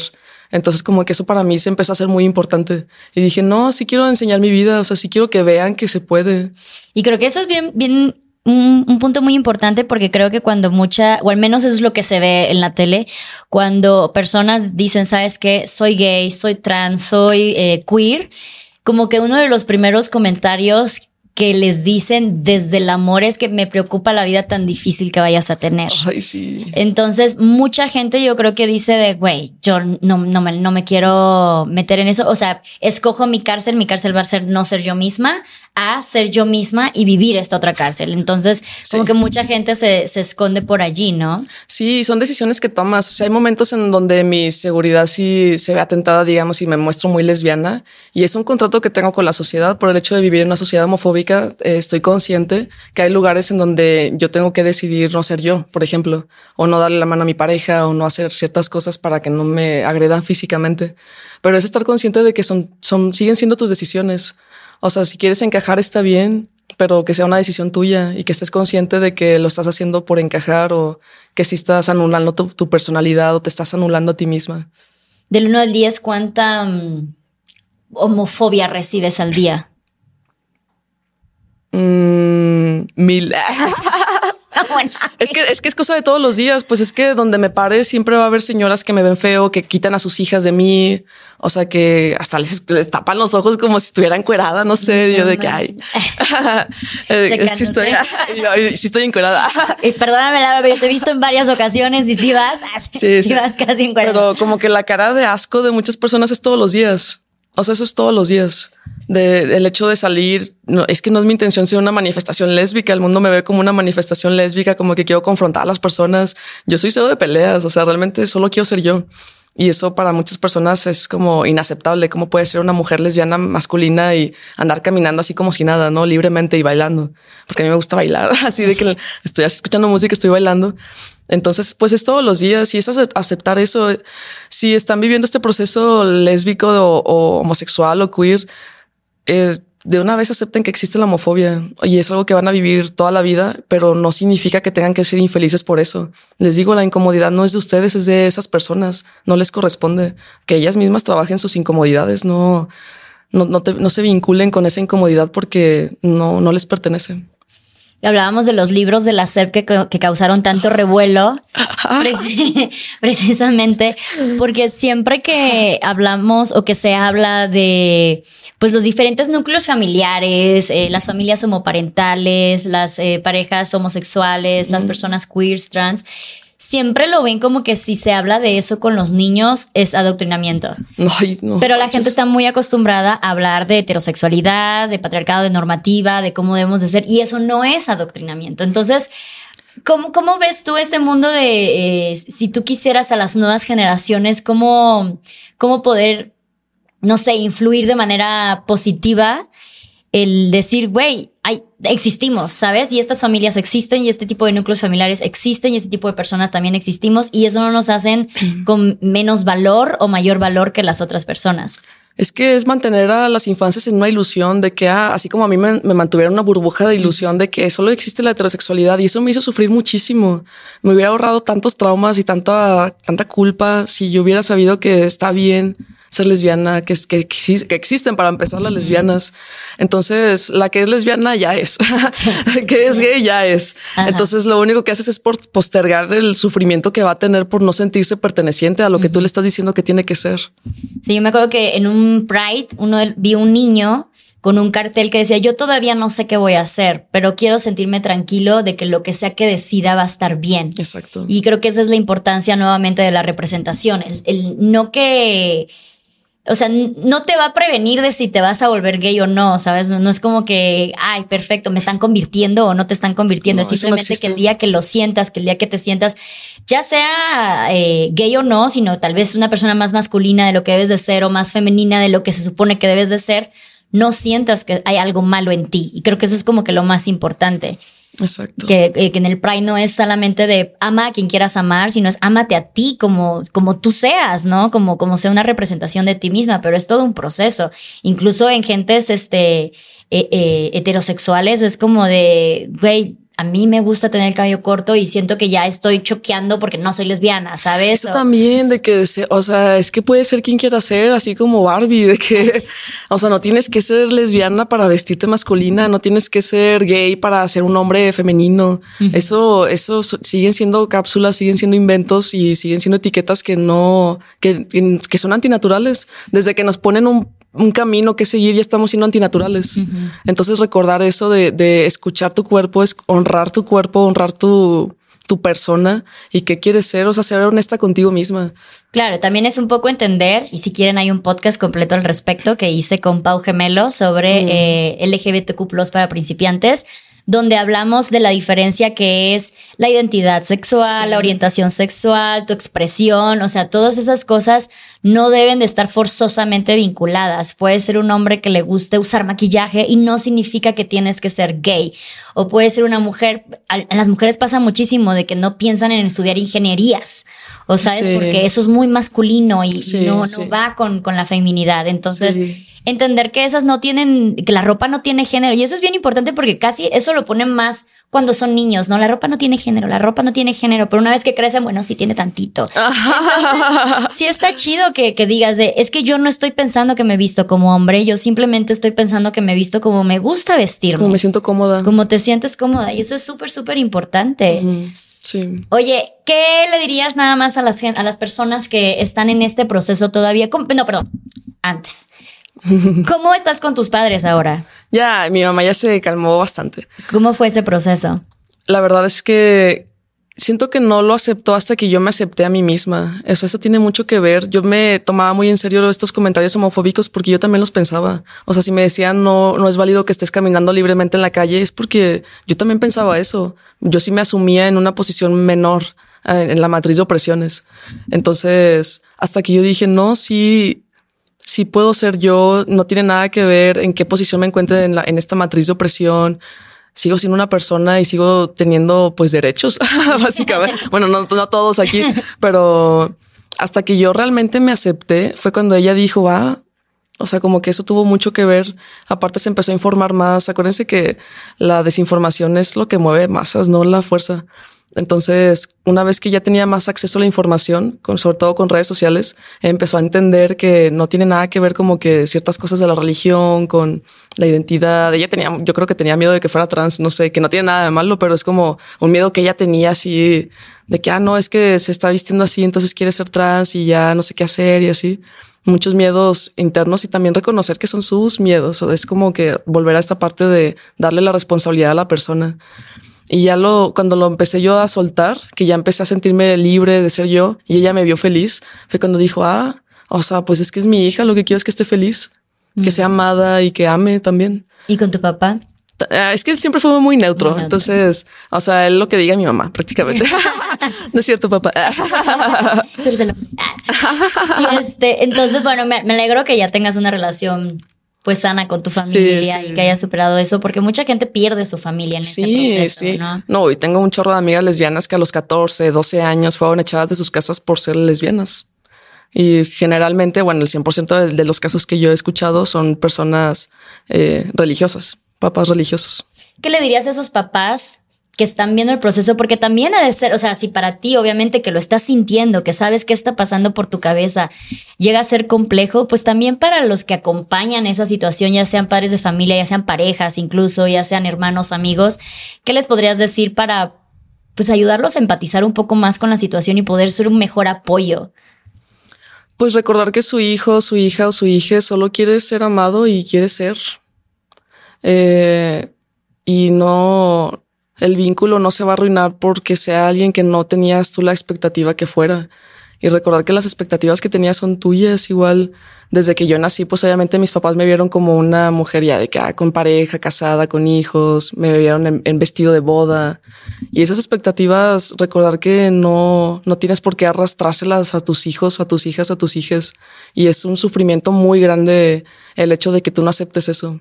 Entonces como que eso para mí se empezó a ser muy importante. Y dije, no, sí quiero enseñar mi vida, o sea, sí quiero que vean que se puede. Y creo que eso es bien, bien un, punto muy importante porque creo que cuando mucha, o al menos eso es lo que se ve en la tele, cuando personas dicen, sabes qué, soy gay, soy trans, soy eh, queer, como que uno de los primeros comentarios que les dicen desde el amor es que me preocupa la vida tan difícil que vayas a tener. Ay, sí. Entonces, mucha gente yo creo que dice de, güey, yo no, no, me, no me quiero meter en eso. O sea, escojo mi cárcel, mi cárcel va a ser no ser yo misma, a ser yo misma y vivir esta otra cárcel. Entonces, como que mucha gente se, se esconde por allí, ¿no? Sí, son decisiones que tomas. O sea, hay momentos en donde mi seguridad sí se ve atentada, digamos, y me muestro muy lesbiana. Y es un contrato que tengo con la sociedad por el hecho de vivir en una sociedad homofóbica eh, estoy consciente que hay lugares en donde yo tengo que decidir no ser yo, por ejemplo, o no darle la mano a mi pareja o no hacer ciertas cosas para que no me agredan físicamente. Pero es estar consciente de que son, son, siguen siendo tus decisiones. O sea, si quieres encajar está bien, pero que sea una decisión tuya y que estés consciente de que lo estás haciendo por encajar o que si estás anulando tu, personalidad o te estás anulando a ti misma. Del 1 al 10, ¿cuánta um, homofobia recibes al día? Mm, mil. es que es que es cosa de todos los días. Pues es que donde me pare siempre va a haber señoras que me ven feo, que quitan a sus hijas de mí. O sea, que hasta les, tapan los ojos como si estuviera encuerada. No sé, yo de que hay. eh, sí, estoy, sí estoy encuerada. Perdóname, Laura, pero yo te he visto en varias ocasiones y si vas, sí, sí. vas casi encuerada. Pero como que la cara de asco de muchas personas es todos los días. O sea, eso es todos los días. De, el hecho de salir, no, es que no es mi intención ser una manifestación lésbica. El mundo me ve como una manifestación lésbica, como que quiero confrontar a las personas. Yo soy cero de peleas. O sea, realmente solo quiero ser yo. Y eso para muchas personas es como inaceptable. ¿Cómo puede ser una mujer lesbiana masculina y andar caminando así como si nada, no libremente y bailando? Porque a mí me gusta bailar, así de que estoy escuchando música, estoy bailando. Entonces, pues es todos los días y es aceptar eso. Si están viviendo este proceso lésbico o, homosexual o queer, eh, de una vez acepten que existe la homofobia y es algo que van a vivir toda la vida, pero no significa que tengan que ser infelices por eso. Les digo, la incomodidad no es de ustedes, es de esas personas. No les corresponde que ellas mismas trabajen sus incomodidades, no, no, no, se vinculen con esa incomodidad porque no, no les pertenece hablábamos de los libros de la SEP que, que causaron tanto revuelo, precisamente porque siempre que hablamos o que se habla de pues los diferentes núcleos familiares, eh, las familias homoparentales, las eh, parejas homosexuales, las personas queers, trans, siempre lo ven como que si se habla de eso con los niños es adoctrinamiento. Pero la gente está muy acostumbrada a hablar de heterosexualidad, de patriarcado, de normativa, de cómo debemos de ser, y eso no es adoctrinamiento. Entonces, ¿cómo, cómo ves tú este mundo de eh, si tú quisieras a las nuevas generaciones, cómo, cómo poder, no sé, influir de manera positiva? El decir, güey, existimos, ¿sabes? Y estas familias existen y este tipo de núcleos familiares existen y este tipo de personas también existimos y eso no nos hacen con menos valor o mayor valor que las otras personas. Es que es mantener a las infancias en una ilusión de que, ah, así como a mí me, me mantuvieron una burbuja de ilusión de que solo existe la heterosexualidad y eso me hizo sufrir muchísimo. Me hubiera ahorrado tantos traumas y tanta, tanta culpa si yo hubiera sabido que está bien ser lesbiana, que, que, que existen para empezar las lesbianas. Entonces, la que es lesbiana ya es, que es gay ya es. Entonces, lo único que haces es por postergar el sufrimiento que va a tener por no sentirse perteneciente a lo que tú le estás diciendo que tiene que ser. Sí, yo me acuerdo que en un Pride uno vi un niño con un cartel que decía, yo todavía no sé qué voy a hacer, pero quiero sentirme tranquilo de que lo que sea que decida va a estar bien. Exacto. Y creo que esa es la importancia nuevamente de la representación, el no que o sea, no te va a prevenir de si te vas a volver gay o no, ¿sabes? No, es como que, ay, perfecto, me están convirtiendo o no te están convirtiendo. es simplemente que el día que lo sientas, que el día que te sientas, ya sea eh, gay o no, sino tal vez una persona más masculina de lo que debes de ser o más femenina de lo que se supone que debes de ser, no sientas que hay algo malo en ti. Y creo que eso es como que lo más importante. Exacto. Que, eh, que, en el Pride no es solamente de ama a quien quieras amar, sino es amate a ti como, como tú seas, ¿no? Como, como sea una representación de ti misma, pero es todo un proceso. Incluso en gentes este, eh, eh, heterosexuales es como de, güey, a mí me gusta tener el cabello corto y siento que ya estoy choqueando porque no soy lesbiana, ¿sabes? Eso también de que, o sea, es que puede ser quien quiera ser, así como Barbie, de que, o sea, no tienes que ser lesbiana para vestirte masculina, no tienes que ser gay para ser un hombre femenino. Eso, eso siguen siendo cápsulas, siguen siendo inventos y siguen siendo etiquetas que no, que, que son antinaturales. Desde que nos ponen un un camino que seguir, ya estamos siendo antinaturales. Entonces recordar eso de, de, escuchar tu cuerpo es honrar tu cuerpo, honrar tu, tu persona y qué quieres ser, o sea, ser honesta contigo misma. Claro, también es un poco entender, y si quieren hay un podcast completo al respecto que hice con Pau Gemelo sobre mm. eh, LGBTQ para principiantes donde hablamos de la diferencia que es la identidad sexual, la orientación sexual, tu expresión, o sea, todas esas cosas no deben de estar forzosamente vinculadas. Puede ser un hombre que le guste usar maquillaje y no significa que tienes que ser gay. O puede ser una mujer, a, las mujeres pasa muchísimo de que no piensan en estudiar ingenierías. O sabes, porque eso es muy masculino y, no, no va con, con la feminidad. Entonces, entender que esas no tienen, que la ropa no tiene género. Y eso es bien importante porque casi eso lo ponen más cuando son niños, ¿no? La ropa no tiene género, la ropa no tiene género, pero una vez que crecen, bueno, sí tiene tantito. sí está chido que, que digas de, es que yo no estoy pensando que me visto como hombre, yo simplemente estoy pensando que me visto como me gusta vestirme. Como me siento cómoda. Como te sientes cómoda. Y eso es súper, súper importante. Sí. Oye, ¿qué le dirías nada más a las, a las personas que están en este proceso todavía? No, perdón, antes. ¿Cómo estás con tus padres ahora? Ya, mi mamá ya se calmó bastante. ¿Cómo fue ese proceso? La verdad es que siento que no lo aceptó hasta que yo me acepté a mí misma. Eso, eso tiene mucho que ver. Yo me tomaba muy en serio estos comentarios homofóbicos porque yo también los pensaba. O sea, si me decían no, no es válido que estés caminando libremente en la calle, es porque yo también pensaba eso. Yo sí me asumía en una posición menor eh, en la matriz de opresiones. Entonces, hasta que yo dije, no, sí, si puedo ser yo, no tiene nada que ver en qué posición me encuentre en, la, en esta matriz de opresión. Sigo siendo una persona y sigo teniendo pues derechos, básicamente. bueno, no, no todos aquí, pero hasta que yo realmente me acepté fue cuando ella dijo, va, o sea, como que eso tuvo mucho que ver. Aparte se empezó a informar más. Acuérdense que la desinformación es lo que mueve masas, no la fuerza. Entonces, una vez que ya tenía más acceso a la información, con, sobre todo con redes sociales, empezó a entender que no tiene nada que ver como que ciertas cosas de la religión, con la identidad. Ella tenía, yo creo que tenía miedo de que fuera trans, no sé, que no tiene nada de malo, pero es como un miedo que ella tenía así, de que, ah, no, es que se está vistiendo así, entonces quiere ser trans y ya no sé qué hacer y así. Muchos miedos internos y también reconocer que son sus miedos. Es como que volver a esta parte de darle la responsabilidad a la persona. Y ya lo, cuando lo empecé yo a soltar, que ya empecé a sentirme libre de ser yo y ella me vio feliz, fue cuando dijo, ah, o sea, pues es que es mi hija, lo que quiero es que esté feliz, que sea amada y que ame también. ¿Y con tu papá? Ah, es que siempre fue muy neutro. Entonces, o sea, él lo que diga mi mamá, prácticamente. no es cierto, papá. este, entonces, bueno, me, me alegro que ya tengas una relación pues sana con tu familia y que hayas superado eso, porque mucha gente pierde su familia en ese proceso, ¿no? No, y tengo un chorro de amigas lesbianas que a los 14, 12 años fueron echadas de sus casas por ser lesbianas. Y generalmente, bueno, el 100% de, los casos que yo he escuchado son personas eh, religiosas, papás religiosos. ¿Qué le dirías a esos papás que están viendo el proceso, porque también ha de ser, o sea, si para ti obviamente que lo estás sintiendo, que sabes qué está pasando por tu cabeza, llega a ser complejo, pues también para los que acompañan esa situación, ya sean padres de familia, ya sean parejas, incluso, ya sean hermanos, amigos, ¿qué les podrías decir para pues ayudarlos a empatizar un poco más con la situación y poder ser un mejor apoyo? Pues recordar que su hijo, su hija o su hija solo quiere ser amado y quiere ser. Eh, y no, el vínculo no se va a arruinar porque sea alguien que no tenías tú la expectativa que fuera. Y recordar que las expectativas que tenías son tuyas, igual desde que yo nací, pues obviamente mis papás me vieron como una mujer ya de que ah, con pareja, casada, con hijos, me vieron en, vestido de boda. Y esas expectativas, recordar que no, no tienes por qué arrastrárselas a tus hijos, a tus hijas, a tus hijas. Y es un sufrimiento muy grande el hecho de que tú no aceptes eso.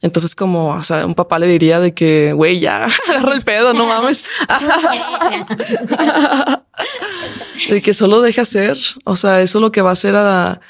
Entonces, como, o sea, un papá le diría de que, güey, ya agarra el pedo, no mames. de que solo deja ser. O sea, eso es lo que va a hacer a,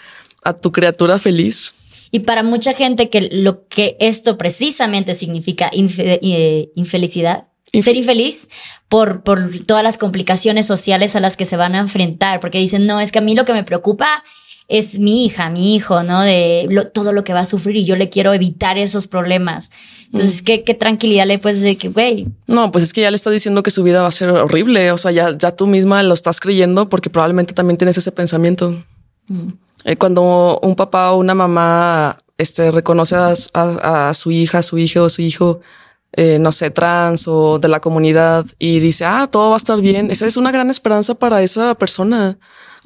tu criatura feliz. Y para mucha gente que lo que esto precisamente significa eh, infelicidad, ser infeliz por, por todas las complicaciones sociales a las que se van a enfrentar, porque dicen, no, es que a mí lo que me preocupa es mi hija, mi hijo, ¿no? De todo lo que va a sufrir y yo le quiero evitar esos problemas. Entonces, ¿qué, tranquilidad le puedes decir que, güey? No, pues es que ya le está diciendo que su vida va a ser horrible. O sea, ya, ya tú misma lo estás creyendo porque probablemente también tienes ese pensamiento. Mm. Eh, cuando un papá o una mamá este, reconoce a, a, a su hija, a su hijo o su hijo, eh, no sé, trans o de la comunidad y dice, ah, todo va a estar bien. Esa es una gran esperanza para esa persona.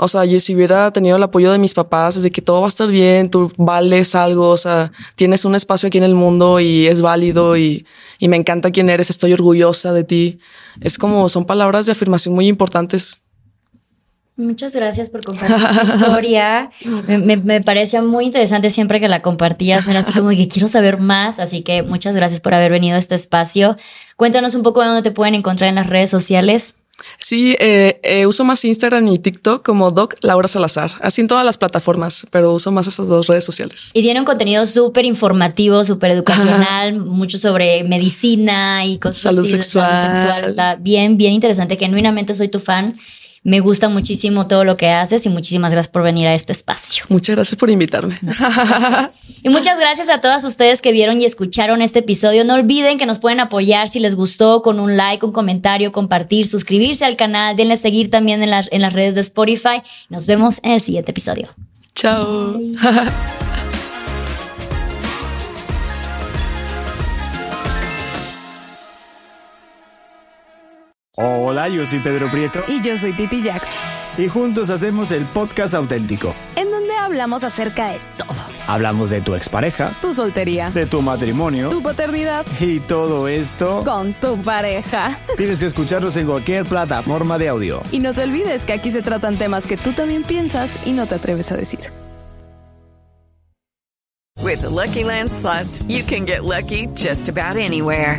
O sea, yo si hubiera tenido el apoyo de mis papás, de que todo va a estar bien, tú vales algo, o sea, tienes un espacio aquí en el mundo y es válido y, y me encanta quién eres, estoy orgullosa de ti. Es como, son palabras de afirmación muy importantes. Muchas gracias por compartir tu historia. Me, me, parece muy interesante siempre que la compartías. Era así como que quiero saber más. Así que muchas gracias por haber venido a este espacio. Cuéntanos un poco de dónde te pueden encontrar en las redes sociales. Sí, eh, eh, uso más Instagram y TikTok como Doc Laura Salazar, así en todas las plataformas, pero uso más esas dos redes sociales. Y tiene un contenido súper informativo, súper educacional, mucho sobre medicina y cosas salud sexual. salud sexual. Está bien, bien interesante. Genuinamente soy tu fan. Me gusta muchísimo todo lo que haces y muchísimas gracias por venir a este espacio. Muchas gracias por invitarme. y muchas gracias a todas ustedes que vieron y escucharon este episodio. No olviden que nos pueden apoyar si les gustó con un like, un comentario, compartir, suscribirse al canal, denle seguir también en las, en las redes de Spotify. Nos vemos en el siguiente episodio. Chao. Hola, yo soy Pedro Prieto. Y yo soy Titi Jax. Y juntos hacemos el podcast auténtico. En donde hablamos acerca de todo. Hablamos de tu expareja. Tu soltería. De tu matrimonio. Tu paternidad. Y todo esto. Con tu pareja. Tienes que escucharnos en cualquier plataforma de audio. Y no te olvides que aquí se tratan temas que tú también piensas y no te atreves a decir. With Lucky Land slots, you can get lucky just about anywhere.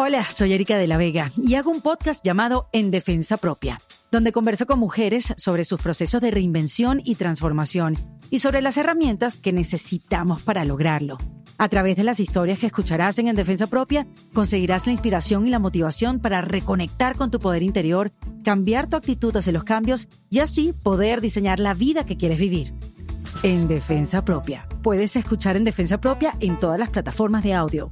Hola, soy Erika de la Vega y hago un podcast llamado En Defensa Propia, donde converso con mujeres sobre sus procesos de reinvención y transformación y sobre las herramientas que necesitamos para lograrlo. A través de las historias que escucharás en En Defensa Propia, conseguirás la inspiración y la motivación para reconectar con tu poder interior, cambiar tu actitud hacia los cambios y así poder diseñar la vida que quieres vivir. En Defensa Propia. Puedes escuchar En Defensa Propia en todas las plataformas de audio.